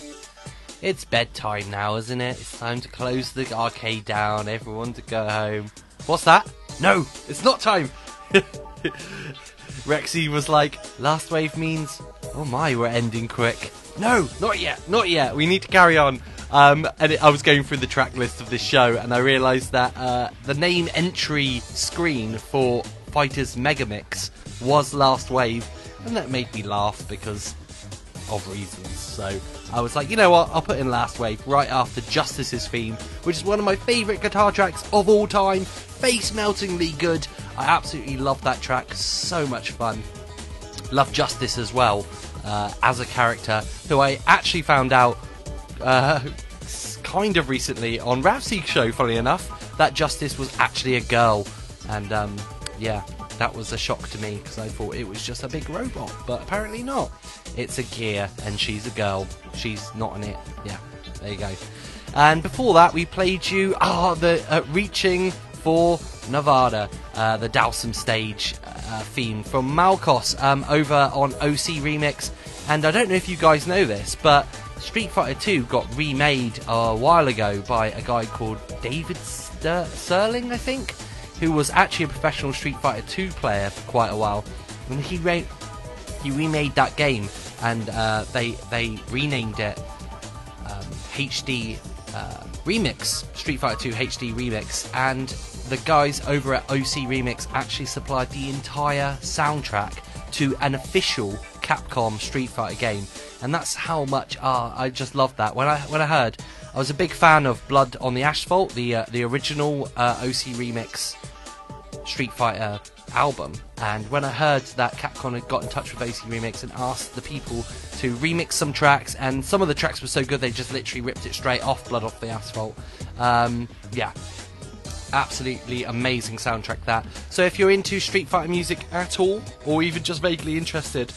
It's bedtime now, isn't it? It's time to close the arcade down, everyone to go home. What's that? No, it's not time! Rexy was like, "Last wave means, oh my, we're ending quick." No, not yet, not yet. We need to carry on. Um, and it, I was going through the track list of this show, and I realised that uh, the name entry screen for Fighters Megamix was Last Wave, and that made me laugh because of reasons. So I was like, you know what? I'll put in Last Wave right after Justice's theme, which is one of my favourite guitar tracks of all time. Face meltingly good. I absolutely love that track. So much fun. Love Justice as well uh, as a character, who I actually found out uh, kind of recently on Rhapsody show. Funny enough, that Justice was actually a girl, and um, yeah, that was a shock to me because I thought it was just a big robot, but apparently not. It's a gear, and she's a girl. She's not in it. Yeah, there you go. And before that, we played you ah the uh, reaching for Nevada, uh, the Dowsum stage uh, theme from Malkos um, over on OC Remix. And I don't know if you guys know this, but Street Fighter 2 got remade a while ago by a guy called David Ster- Sirlin, I think, who was actually a professional Street Fighter 2 player for quite a while. And he re- he remade that game, and uh, they they renamed it um, HD uh, Remix, Street Fighter 2 HD Remix, and the guys over at OC Remix actually supplied the entire soundtrack to an official Capcom Street Fighter game, and that's how much ah I just loved that. When I when I heard, I was a big fan of Blood on the Asphalt, the uh, the original uh, OC Remix Street Fighter album. And when I heard that Capcom had got in touch with OC Remix and asked the people to remix some tracks, and some of the tracks were so good they just literally ripped it straight off Blood Off the Asphalt. Um, yeah. Absolutely amazing soundtrack that. So if you're into Street Fighter music at all, or even just vaguely interested,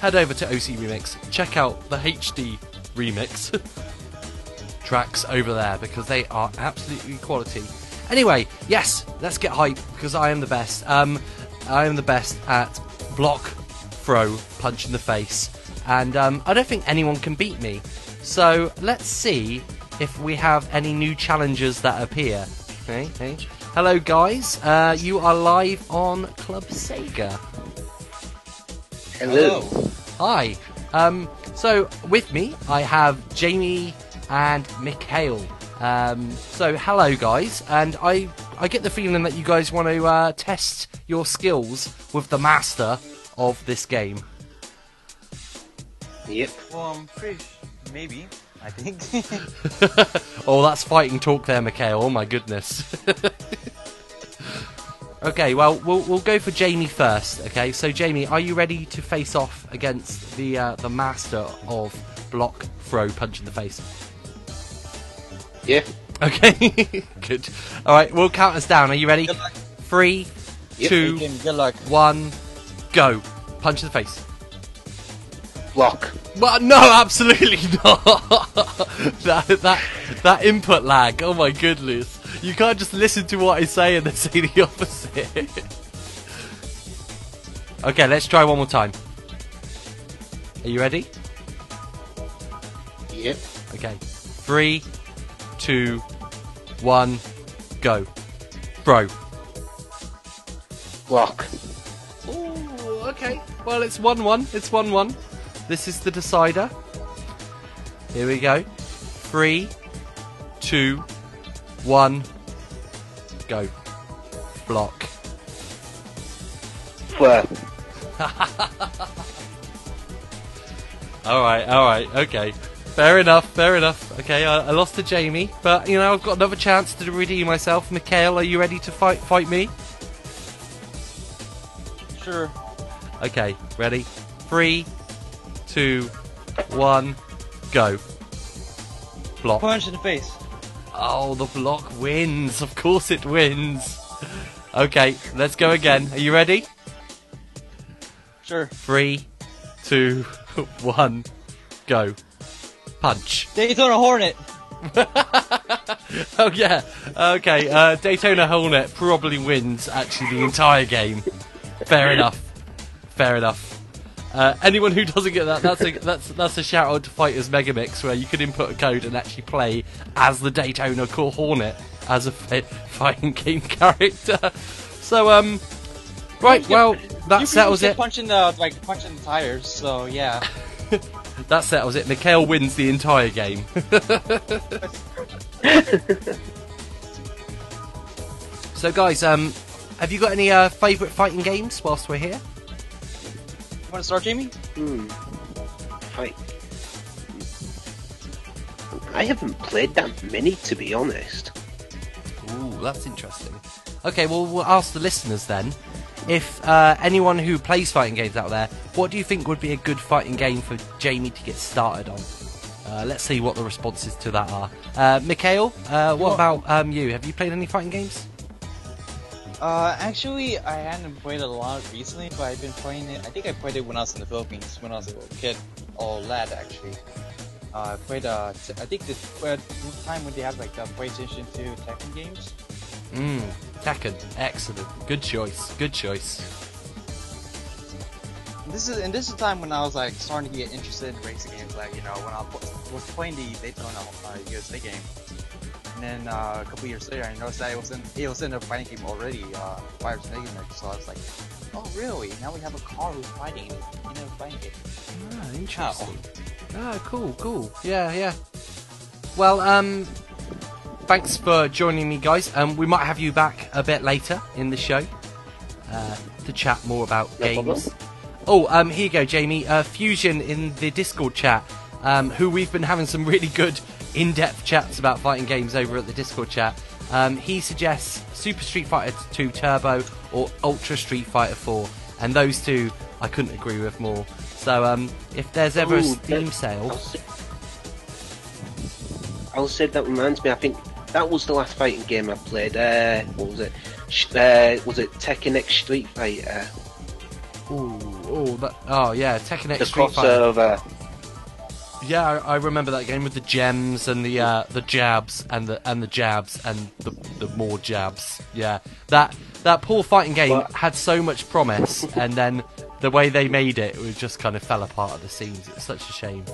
head over to OC Remix, check out the HD remix tracks over there because they are absolutely quality. Anyway, yes, let's get hype because I am the best. Um, I am the best at block, throw, punch in the face, and um, I don't think anyone can beat me. So let's see if we have any new challengers that appear. Hey, hey. Hello, guys. Uh, you are live on Club Sega. Hello. Hi. Um, so with me, I have Jamie and Mikhail. Um, so hello, guys, and I I get the feeling that you guys want to uh, test your skills with the master of this game. Yep. Well, I'm pretty sh- maybe. I think. oh, that's fighting talk there, Mikhail. Oh my goodness. okay, well we'll we'll go for Jamie first. Okay, so Jamie, are you ready to face off against the uh, the master of block, throw, punch in the face? Yeah. Okay, good. All right, we'll count us down. Are you ready? Good luck. Three, Yep. two, one, go. Punch in the face. Block. Well, no, absolutely not. that that that input lag. Oh my goodness! You can't just listen to what I say and then say the opposite. okay, let's try one more time. Are you ready? Yep. Okay. Three, two, one, go. Bro. Block. Ooh, okay. Well, it's 1 1. It's 1 1. This is the decider. Here we go. Three, two, one, go. Block. Flair. Alright, alright, okay. Fair enough, fair enough. Okay, I, I lost to Jamie, but you know, I've got another chance to redeem myself. Mikhail, are you ready to fight fight me? Sure. Okay, ready? Three, two, one, go. Block. Punch in the face. Oh, the block wins. Of course it wins. Okay, let's go again. Are you ready? Sure. Three, two, one, go. Punch. Daytona Hornet. Oh yeah. Okay. Uh, Daytona Hornet probably wins actually the entire game. Fair enough. Fair enough. Uh, anyone who doesn't get that, that's a that's that's a shout out to Fighters Megamix, where you can input a code and actually play as the Daytona Core Hornet as a fi- fighting game character. So um, Right, well, that settles it. Punching the like punching the tires. So yeah. That settles it. Mikhail wins the entire game. so, guys, um, have you got any uh, favourite fighting games whilst we're here? You want to start, Jamie? Hmm. Fight. I haven't played that many, to be honest. Ooh, that's interesting. Okay, well, we'll ask the listeners then. If uh, anyone who plays fighting games out there, what do you think would be a good fighting game for Jamie to get started on? Uh, let's see what the responses to that are. Uh, Mikhail, uh, what about um, you? Have you played any fighting games? Uh, actually, I hadn't played a lot recently, but I've been playing it. I think I played it when I was in the Philippines, when I was a little kid, or lad actually. Uh, I played. Uh, t- I think the uh, time when they have like the PlayStation 2 Tekken games. Mmm, Tekken, excellent. Good choice, good choice. This is and this is the time when I was like starting to get interested in racing games. Like you know when I was playing the Daytona uh, USA game, and then uh, a couple years later I noticed that it was in it was in a fighting game already, uh, Fire Snake So I was like, oh really? Now we have a car who's fighting in a fighting game. Ah, interesting. Ah, cool, cool. Yeah, yeah. Well, um, thanks for joining me, guys. Um, we might have you back a bit later in the show uh, to chat more about No games. problem. Oh, um, here you go, Jamie. Uh, Fusion in the Discord chat, um, who we've been having some really good in-depth chats about fighting games over at the Discord chat. Um, he suggests Super Street Fighter 2 Turbo or Ultra Street Fighter 4, and those two I couldn't agree with more. So, um, if there's ever a Steam sale, I'll say, I'll say that reminds me. I think that was the last fighting game I played. Uh, what was it? Sh- Uh, was it Tekken X Street Fighter? Ooh, oh, that, oh yeah, Tekken The X Street Fighter. crossover. Yeah, I, I remember that game with the gems and the uh, the jabs and the and the jabs and the, the more jabs. Yeah, that that poor fighting game had so much promise, and then the way they made it, it just kind of fell apart at the seams. It's such a shame.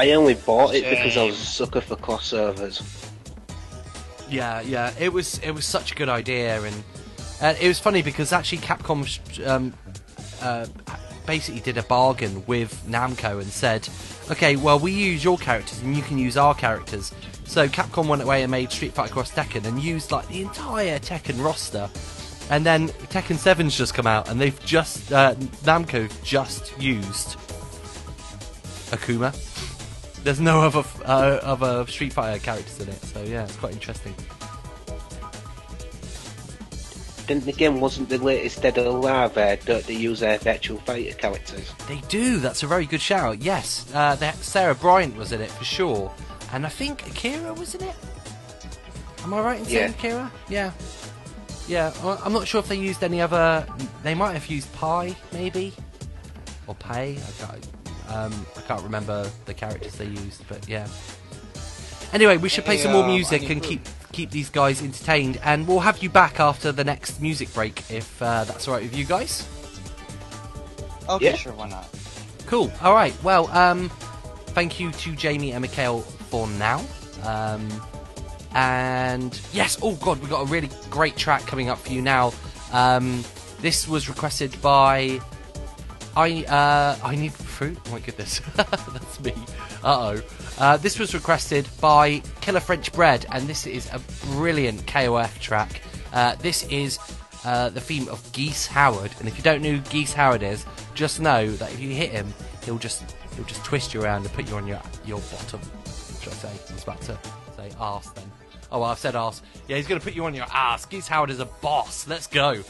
I only bought it because I was a sucker for crossovers. Yeah, yeah, it was it was such a good idea, and uh, it was funny because actually Capcom um, uh, basically did a bargain with Namco and said, "Okay, well we use your characters and you can use our characters." So Capcom went away and made Street Fighter Cross Tekken and used like the entire Tekken roster. And then Tekken 7's just come out, and they've just uh, Namco just used Akuma. There's no other uh, other Street Fighter characters in it, so yeah, it's quite interesting. Then again, wasn't the latest Dead or Alive uh, don't they use their Virtua Fighter characters? They do. That's a very good shout. Yes, uh, that Sarah Bryant was in it for sure, and I think Akira was in it. Am I right in saying Yeah. Akira? Yeah, yeah. I'm not sure if they used any other. They might have used Pi, maybe, or Pay. I can't. Um, I can't remember the characters they used, but yeah. Anyway, we should play Hey, some more music need and keep keep these guys entertained, and we'll have you back after the next music break if uh, that's all right with you guys. Okay, Yeah. sure, why not? Cool. All right. Well, um, thank you to Jamie and Mikhail for now. Um, and yes, oh god, we got a really great track coming up for you now. Um, this was requested by I. Uh, I need fruit. Oh my goodness, that's me. Uh oh. Uh, this was requested by Killer French Bread, and this is a brilliant KOF track. Uh, this is uh, the theme of Geese Howard, and if you don't know who Geese Howard is, just know that if you hit him, he'll just he'll just twist you around and put you on your your bottom. Should I say? I was about to say arse then. Oh, well, I've said ass. Yeah, he's going to put you on your ass. Geese Howard is a boss. Let's go.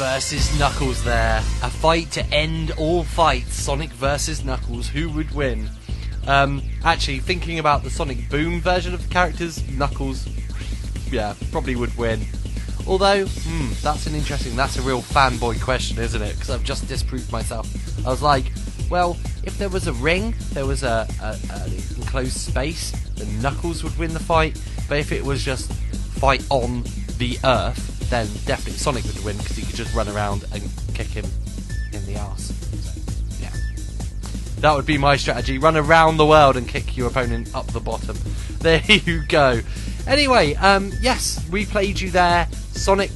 Versus Knuckles there. A fight to end all fights. Sonic versus Knuckles. Who would win? Um, actually, thinking about the Sonic Boom version of the characters, Knuckles, yeah, probably would win. Although, hmm, that's an interesting, that's a real fanboy question, isn't it? Because I've just disproved myself. I was like, well, if there was a ring, there was a, a, a enclosed space, then Knuckles would win the fight. But if it was just fight on the Earth, then definitely Sonic would win because just run around and kick him in the ass. Yeah. That would be my strategy. Run around the world and kick your opponent up the bottom. There you go. Anyway, um, yes, we played you there. Sonic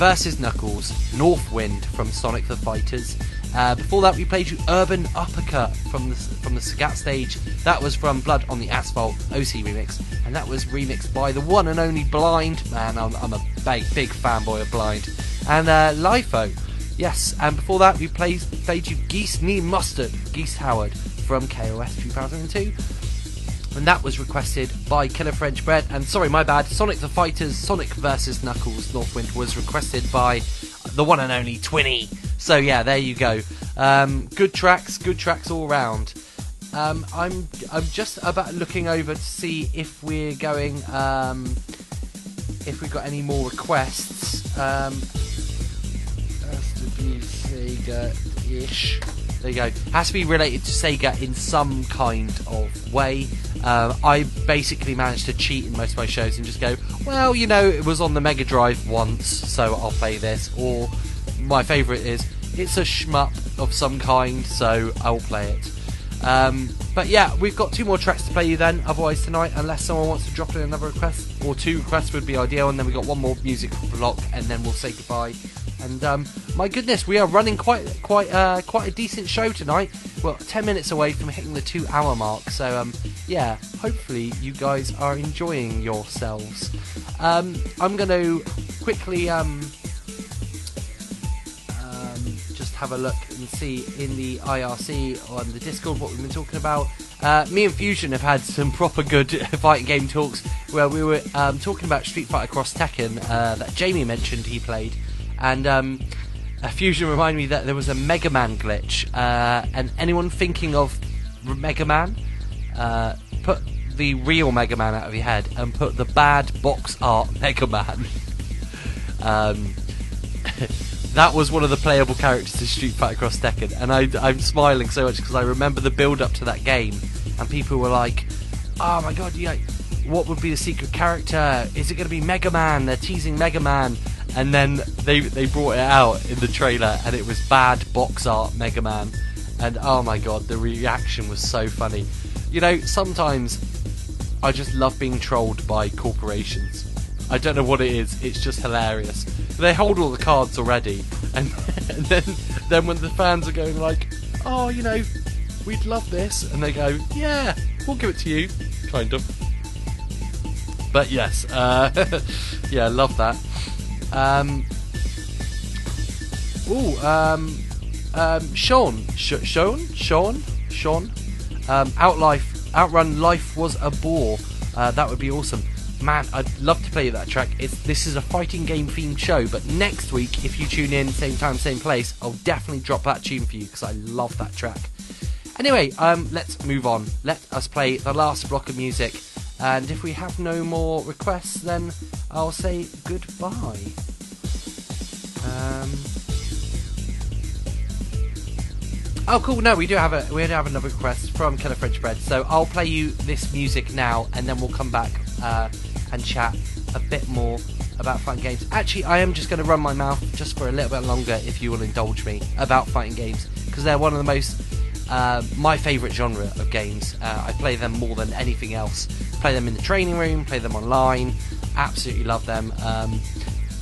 versus Knuckles, Northwind from Sonic the Fighters. Uh, before that, we played you Urban Uppercut from the from the Sagat stage. That was from Blood on the Asphalt OC Remix, and that was remixed by the one and only Blind. Man, I'm, I'm a big big fanboy of Blind, and uh, Lifo. Yes, and before that, we played played you Geese Knee Mustard, Geese Howard from KOF 2002 and that was requested by Killer French Bread. And sorry, my bad. Sonic the Fighters, Sonic versus Knuckles, Northwind was requested by the one and only Twinny. So yeah, there you go. Um, good tracks, good tracks all round. Um, I'm I'm just about looking over to see if we're going um, if we've got any more requests. Sega-ish. There you go. Has to be related to Sega in some kind of way. Um, I basically managed to cheat in most of my shows and just go, well, you know, it was on the Mega Drive once, so I'll play this. Or my favourite is, it's a shmup of some kind, so I'll play it. Um, but yeah, we've got two more tracks to play you then, otherwise tonight, unless someone wants to drop in another request, or two requests would be ideal, and then we've got one more music block, and then we'll say goodbye. And um, my goodness, we are running quite quite uh, quite a decent show tonight. Well, ten minutes away from hitting the two hour mark. So um, yeah, hopefully you guys are enjoying yourselves. Um, I'm going to quickly um, um, just have a look and see in the IRC on the Discord what we've been talking about. Uh, me and Fusion have had some proper good fighting game talks where we were um, talking about Street Fighter Cross Tekken uh, that Jamie mentioned he played, and um, Fusion reminded me that there was a Mega Man glitch. Uh, and anyone thinking of Mega Man, uh, put the real Mega Man out of your head and put the bad box art Mega Man. um, that was one of the playable characters to Street Fighter Cross Tekken, and I, I'm smiling so much because I remember the build up to that game, and people were like, "Oh my god, yeah, what would be the secret character? Is it going to be Mega Man? They're teasing Mega Man." And then they they brought it out in the trailer, and it was bad box art Mega Man, and oh my god, the reaction was so funny. You know, sometimes I just love being trolled by corporations. I don't know what it is. It's just hilarious. They hold all the cards already, and, and then then when the fans are going like, "Oh, you know, we'd love this," and they go, "Yeah, we'll give it to you," kind of. But yes, uh, yeah, love that. Um, ooh, um, um, Sean, Sh- Sean, Sean, Sean. Um, Outlife, Outrun Life was a bore. Uh, that would be awesome. Man, I'd love to play that track. It's, this is a fighting game themed show, but next week, if you tune in, same time, same place, I'll definitely drop that tune for you because I love that track. Anyway, um, let's move on. Let us play the last block of music. And if we have no more requests, then I'll say goodbye. Um, Oh, cool! No, we do have a we do have another request from Killer French Bread. So I'll play you this music now, and then we'll come back uh, and chat a bit more about fighting games. Actually, I am just going to run my mouth just for a little bit longer, if you will indulge me, about fighting games because they're one of the most uh, my favourite genre of games. Uh, I play them more than anything else. Play them in the training room, play them online. Absolutely love them. Um,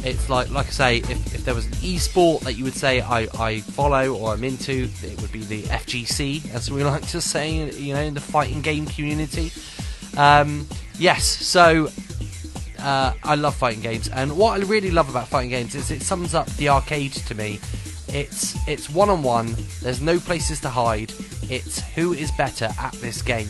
it's like like I say, if, if there was an e-sport that you would say I, I follow or I'm into, it would be the FGC, as we like to say, you know, in the fighting game community. Um, yes, so uh, I love fighting games, and what I really love about fighting games is it sums up the arcade to me. It's it's one on one. There's no places to hide. It's who is better at this game,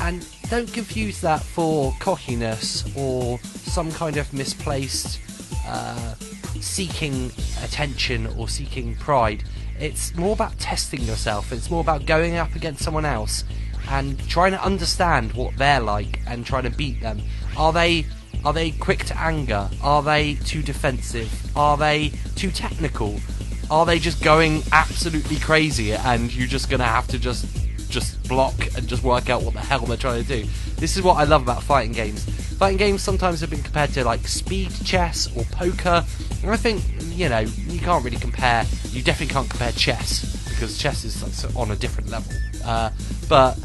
and don't confuse that for cockiness or some kind of misplaced uh, seeking attention or seeking pride. It's more about testing yourself. It's more about going up against someone else and trying to understand what they're like and trying to beat them. Are they are they quick to anger? Are they too defensive? Are they too technical? Are they just going absolutely crazy and you're just gonna have to just just block and just work out what the hell they're trying to do? This is what I love about fighting games. Fighting games sometimes have been compared to like speed chess or poker, and I think you know you can't really compare. You definitely can't compare chess because chess is like, on a different level. Uh, but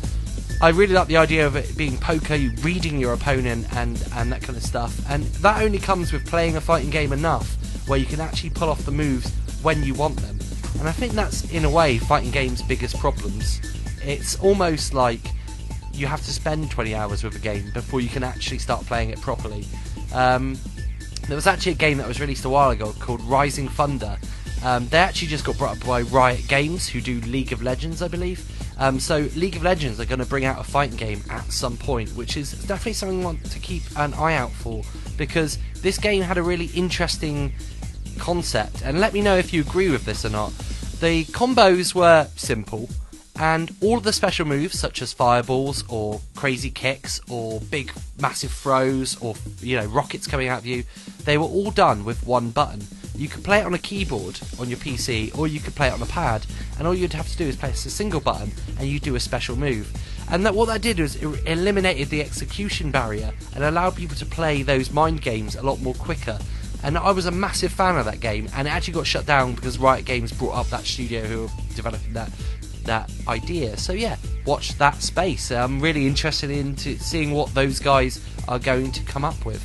I really like the idea of it being poker, you reading your opponent and, and that kind of stuff. And that only comes with playing a fighting game enough where you can actually pull off the moves when you want them. And I think that's, in a way, fighting games' biggest problems. It's almost like you have to spend 20 hours with a game before you can actually start playing it properly. Um, there was actually a game that was released a while ago called Rising Thunder. Um, they actually just got brought up by Riot Games, who do League of Legends, I believe. Um, so League of Legends are going to bring out a fighting game at some point, which is definitely something I want to keep an eye out for because this game had a really interesting concept. And let me know if you agree with this or not. The combos were simple, and all of the special moves, such as fireballs or crazy kicks or big massive throws or you know rockets coming out of you, they were all done with one button. You could play it on a keyboard on your PC, or you could play it on a pad, and all you'd have to do is press a single button, and you do a special move. And that what that did was it eliminated the execution barrier and allowed people to play those mind games a lot more quicker. And I was a massive fan of that game, and it actually got shut down because Riot Games brought up that studio who were developing that that idea. So yeah, watch that space. I'm really interested in to seeing what those guys are going to come up with.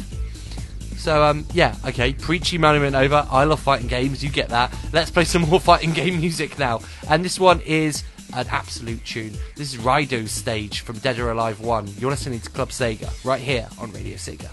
So um, yeah, okay, preachy moment over. I love fighting games. You get that. Let's play some more fighting game music now. And this one is an absolute tune. This is Raidou's stage from Dead or Alive One. You're listening to Club Sega right here on Radio Sega.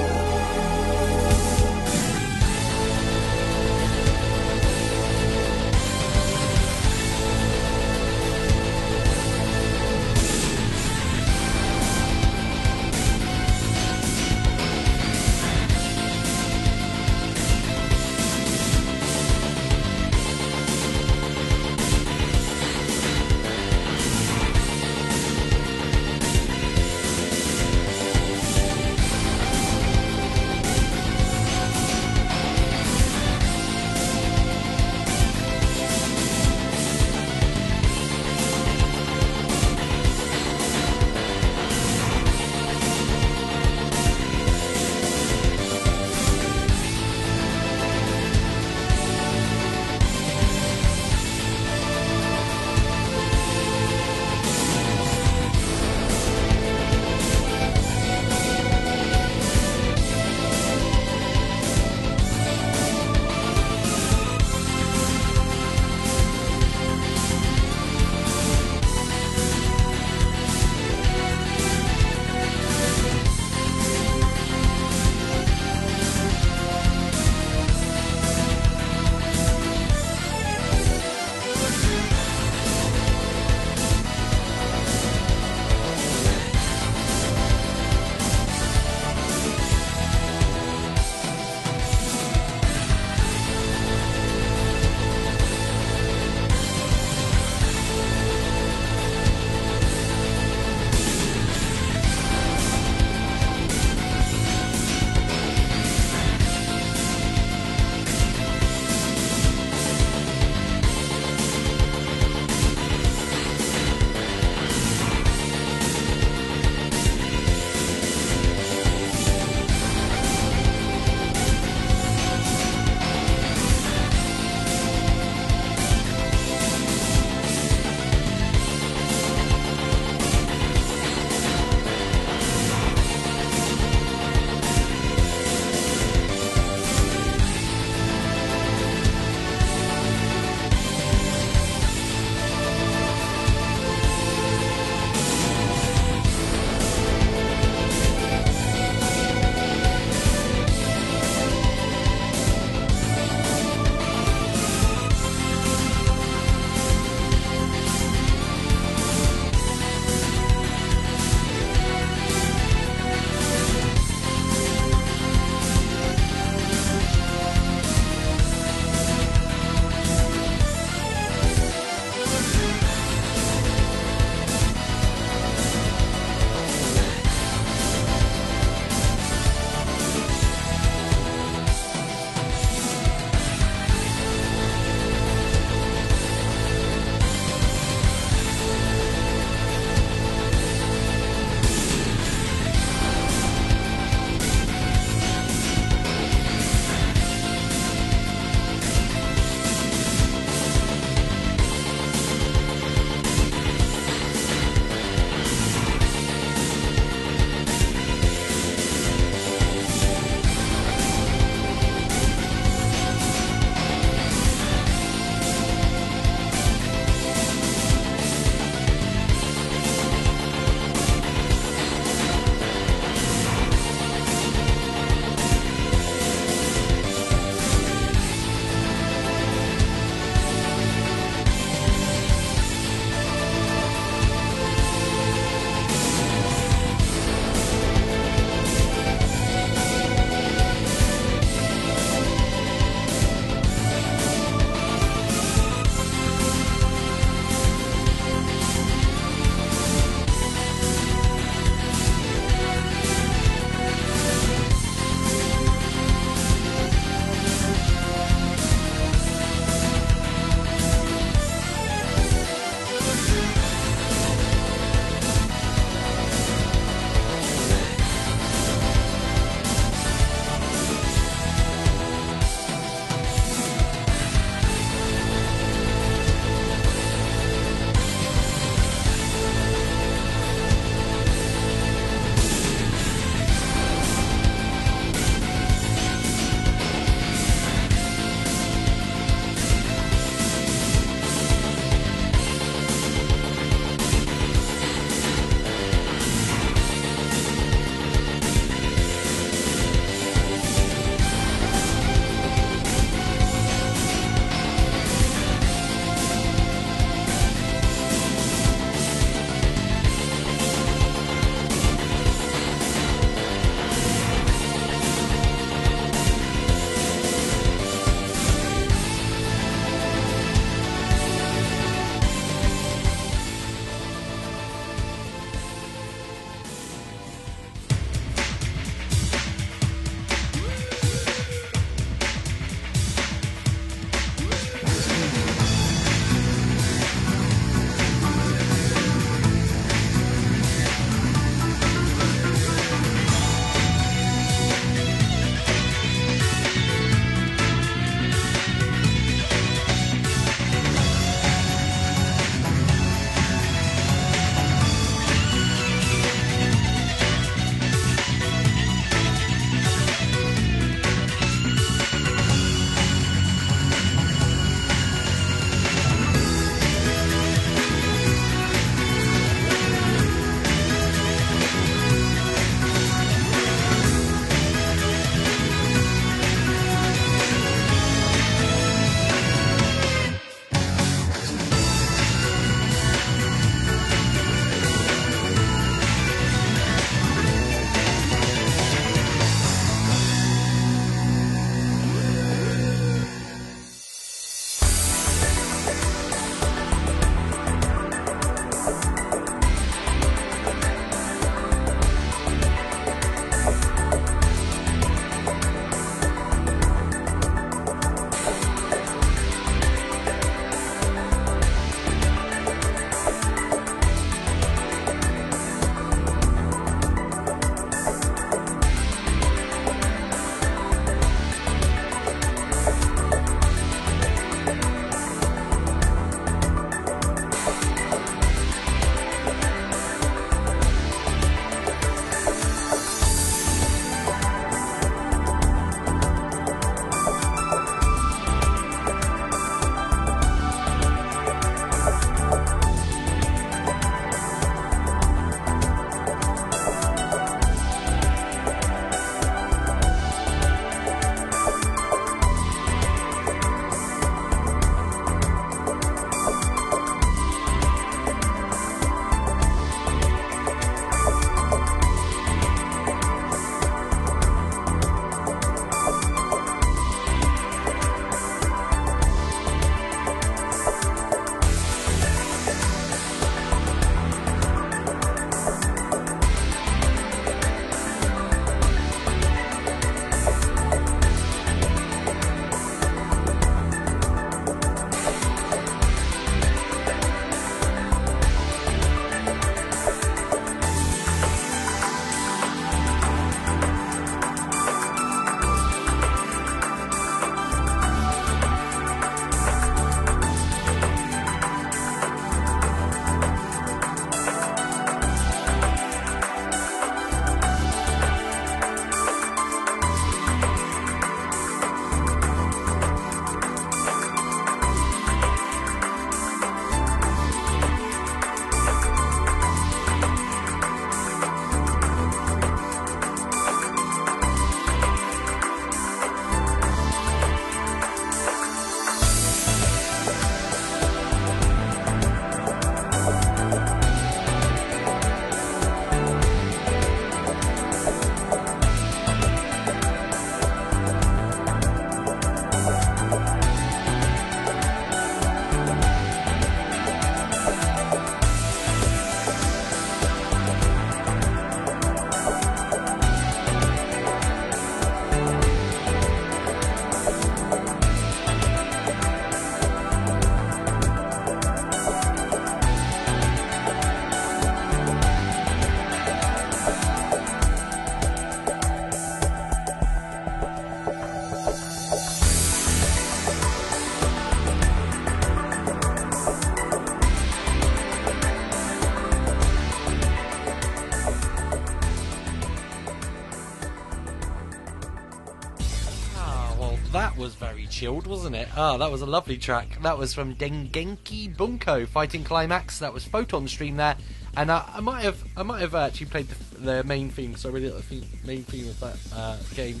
Chilled, wasn't it? Ah, that was a lovely track. That was from Dengeki Bunko Fighting Climax. That was Photon Stream there, and I might have I might have actually played the, the main theme, so I really like the main theme of that uh, game,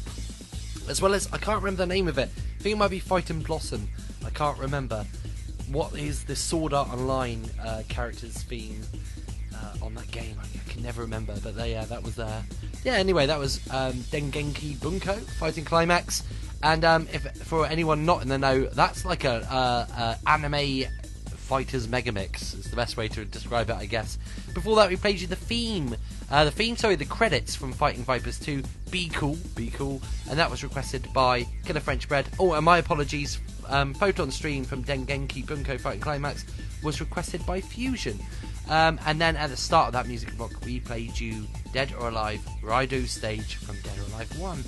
as well as I can't remember the name of it. I think it might be Fighting Blossom. I can't remember. What is the Sword Art Online uh, character's theme uh, on that game? I, I can never remember, but there, yeah, that was there. yeah. Anyway, that was um, Dengeki Bunko Fighting Climax, and um, if for anyone not in the know, that's like a, anime fighters megamix. It's the best way to describe it, I guess. Before that, we played you the theme, uh, the theme, sorry, the credits from Fighting Vipers 2. Be cool, be cool, and that was requested by Killer French Bread. Oh, and my apologies. Um, Photon Stream from Dengeki Bunko Fighting Climax was requested by Fusion. Um, and then at the start of that music block, we played you Dead or Alive Raidou stage from Dead or Alive 1.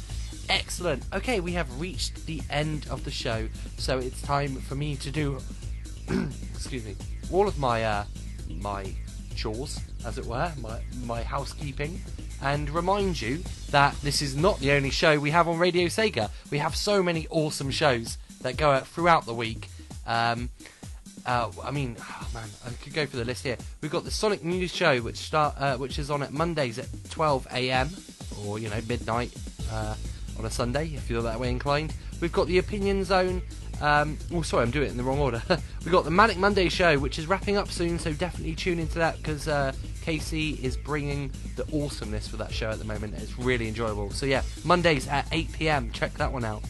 Excellent. Okay, we have reached the end of the show, so it's time for me to do, excuse me, all of my uh, my chores, as it were, my my housekeeping, and remind you that this is not the only show we have on Radio Sega. We have so many awesome shows that go out throughout the week. Um, uh, I mean, oh man, I could go for the list here. We've got the Sonic News Show, which start, uh, which is on at Mondays at 12 a.m. or you know midnight uh, on a Sunday, if you're that way inclined. We've got the Opinion Zone. Um, oh, sorry, I'm doing it in the wrong order. We've got the Manic Monday Show, which is wrapping up soon, so definitely tune into that because uh, Casey is bringing the awesomeness for that show at the moment. It's really enjoyable. So yeah, Mondays at 8 p.m. Check that one out.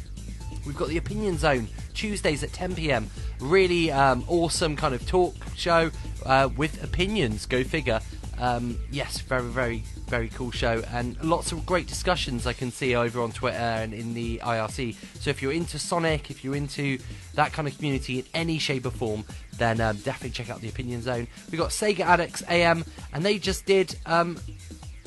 We've got the Opinion Zone Tuesdays at 10 p.m. Really um, awesome kind of talk show uh, with opinions. Go figure. Um, yes, very, very, very cool show, and lots of great discussions I can see over on Twitter and in the IRC. So if you're into Sonic, if you're into that kind of community in any shape or form, then um, definitely check out the Opinion Zone. We've got Sega Addicts AM, and they just did um,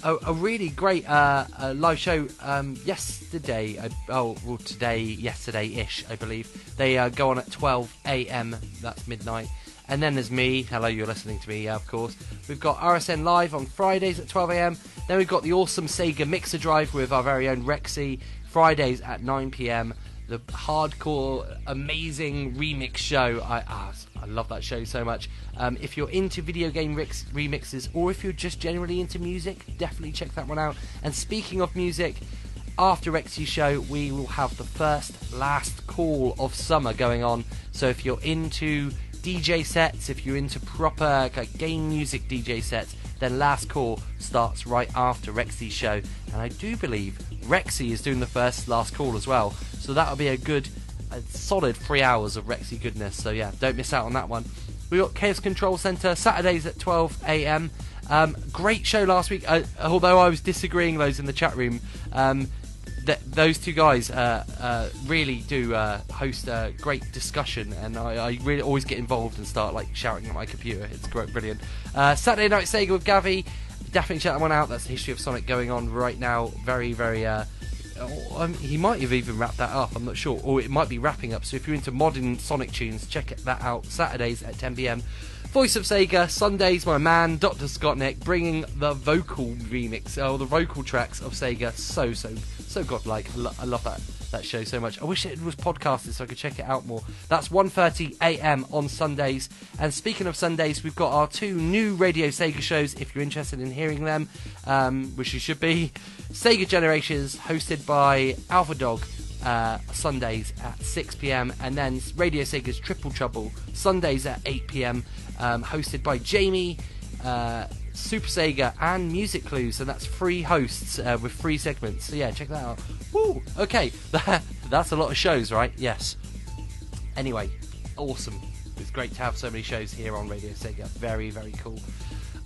a, a really great uh, uh, live show um, yesterday. Uh, oh, well, today, yesterday-ish, I believe. They uh, go on at 12 a.m. That's midnight. And then there's me. Hello, you're listening to me, yeah, of course. We've got RSN Live on Fridays at 12 a.m. Then we've got the awesome Sega Mixer Drive with our very own Rexy, Fridays at 9 p.m. The hardcore, amazing remix show. I, ah, I love that show so much. Um, if you're into video game remixes or if you're just generally into music, definitely check that one out. And speaking of music, after Rexy's show, we will have the first last call of summer going on. So if you're into DJ sets, if you're into proper like, game music DJ sets, then last call starts right after Rexy's show. And I do believe Rexy is doing the first last call as well. So that'll be a good, a solid three hours of Rexy goodness. So yeah, don't miss out on that one. We got Chaos Control Center Saturdays at 12 a.m. Um, great show last week. Uh, although I was disagreeing those in the chat room, um, th- those two guys uh, uh, really do uh, host a great discussion, and I, I really always get involved and start like shouting at my computer. It's great, brilliant. Uh, Saturday Night Sega with Gavi. Definitely check that one out. That's the history of Sonic going on right now. Very, very. Uh, oh, um, he might have even wrapped that up. I'm not sure, or it might be wrapping up. So if you're into modern Sonic tunes, check that out. Saturdays at 10 p.m. Voice of Sega, Sundays, my man, Dr. Scottnik, bringing the vocal remix, or the vocal tracks of Sega. So, so, so godlike. I, lo- I love that, that show so much. I wish it was podcasted so I could check it out more. That's 1.30am on Sundays. And speaking of Sundays, we've got our two new Radio Sega shows, if you're interested in hearing them, um, which you should be. Sega Generations, hosted by Alpha Dog, uh, Sundays at 6 pm, and then Radio Sega's Triple Trouble Sundays at 8 pm, um, hosted by Jamie, uh, Super Sega, and Music Clues, and that's free hosts uh, with free segments. So yeah, check that out. Woo! Okay, that's a lot of shows, right? Yes. Anyway, awesome. It's great to have so many shows here on Radio Sega. Very, very cool.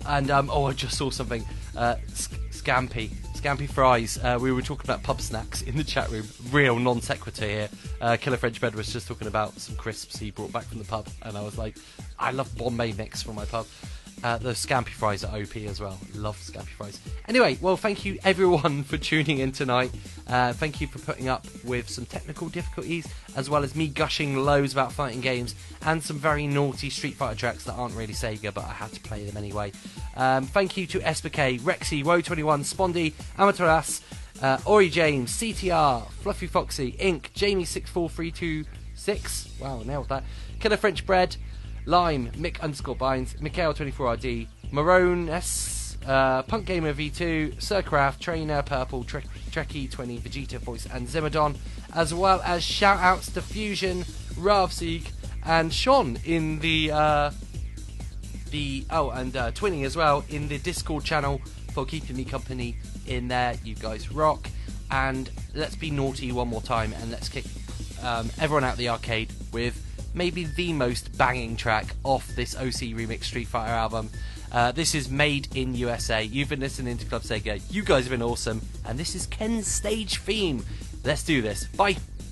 And um, oh, I just saw something. Uh, sc- Scampi, Scampi fries. Uh, we were talking about pub snacks in the chat room. Real non sequitur here. Uh, Killer French Bread was just talking about some crisps he brought back from the pub, and I was like, I love Bombay mix from my pub. Uh, the Scampi Fries are OP as well. Love Scampi Fries. Anyway, well, thank you everyone for tuning in tonight. Uh, thank you for putting up with some technical difficulties, as well as me gushing loads about fighting games and some very naughty Street Fighter tracks that aren't really Sega, but I had to play them anyway. Um, thank you to SBK, Rexy, Woe21, Spondy, Amatoras, uh, Ori James, CTR, Fluffy Foxy, Inc, Jamie64326, wow, nailed that, Killer French Bread, Lime, Mick underscore Binds, Mikhail24RD, Marone S, uh, Punk Gamer V2, Sircraft, Trainer, Purple, Trek, Trekkie20, Vegeta Voice, and Zimmadon, as well as shout outs to Fusion, Ravseek, and Sean in the uh, the oh and uh, Twinning as well in the Discord channel for keeping me company in there. You guys rock, and let's be naughty one more time and let's kick um, everyone out of the arcade with maybe the most banging track off this OC Remix Street Fighter album. Uh, this is Made in USA. You've been listening to Club Sega. You guys have been awesome, and this is Ken's stage theme. Let's do this. Bye.「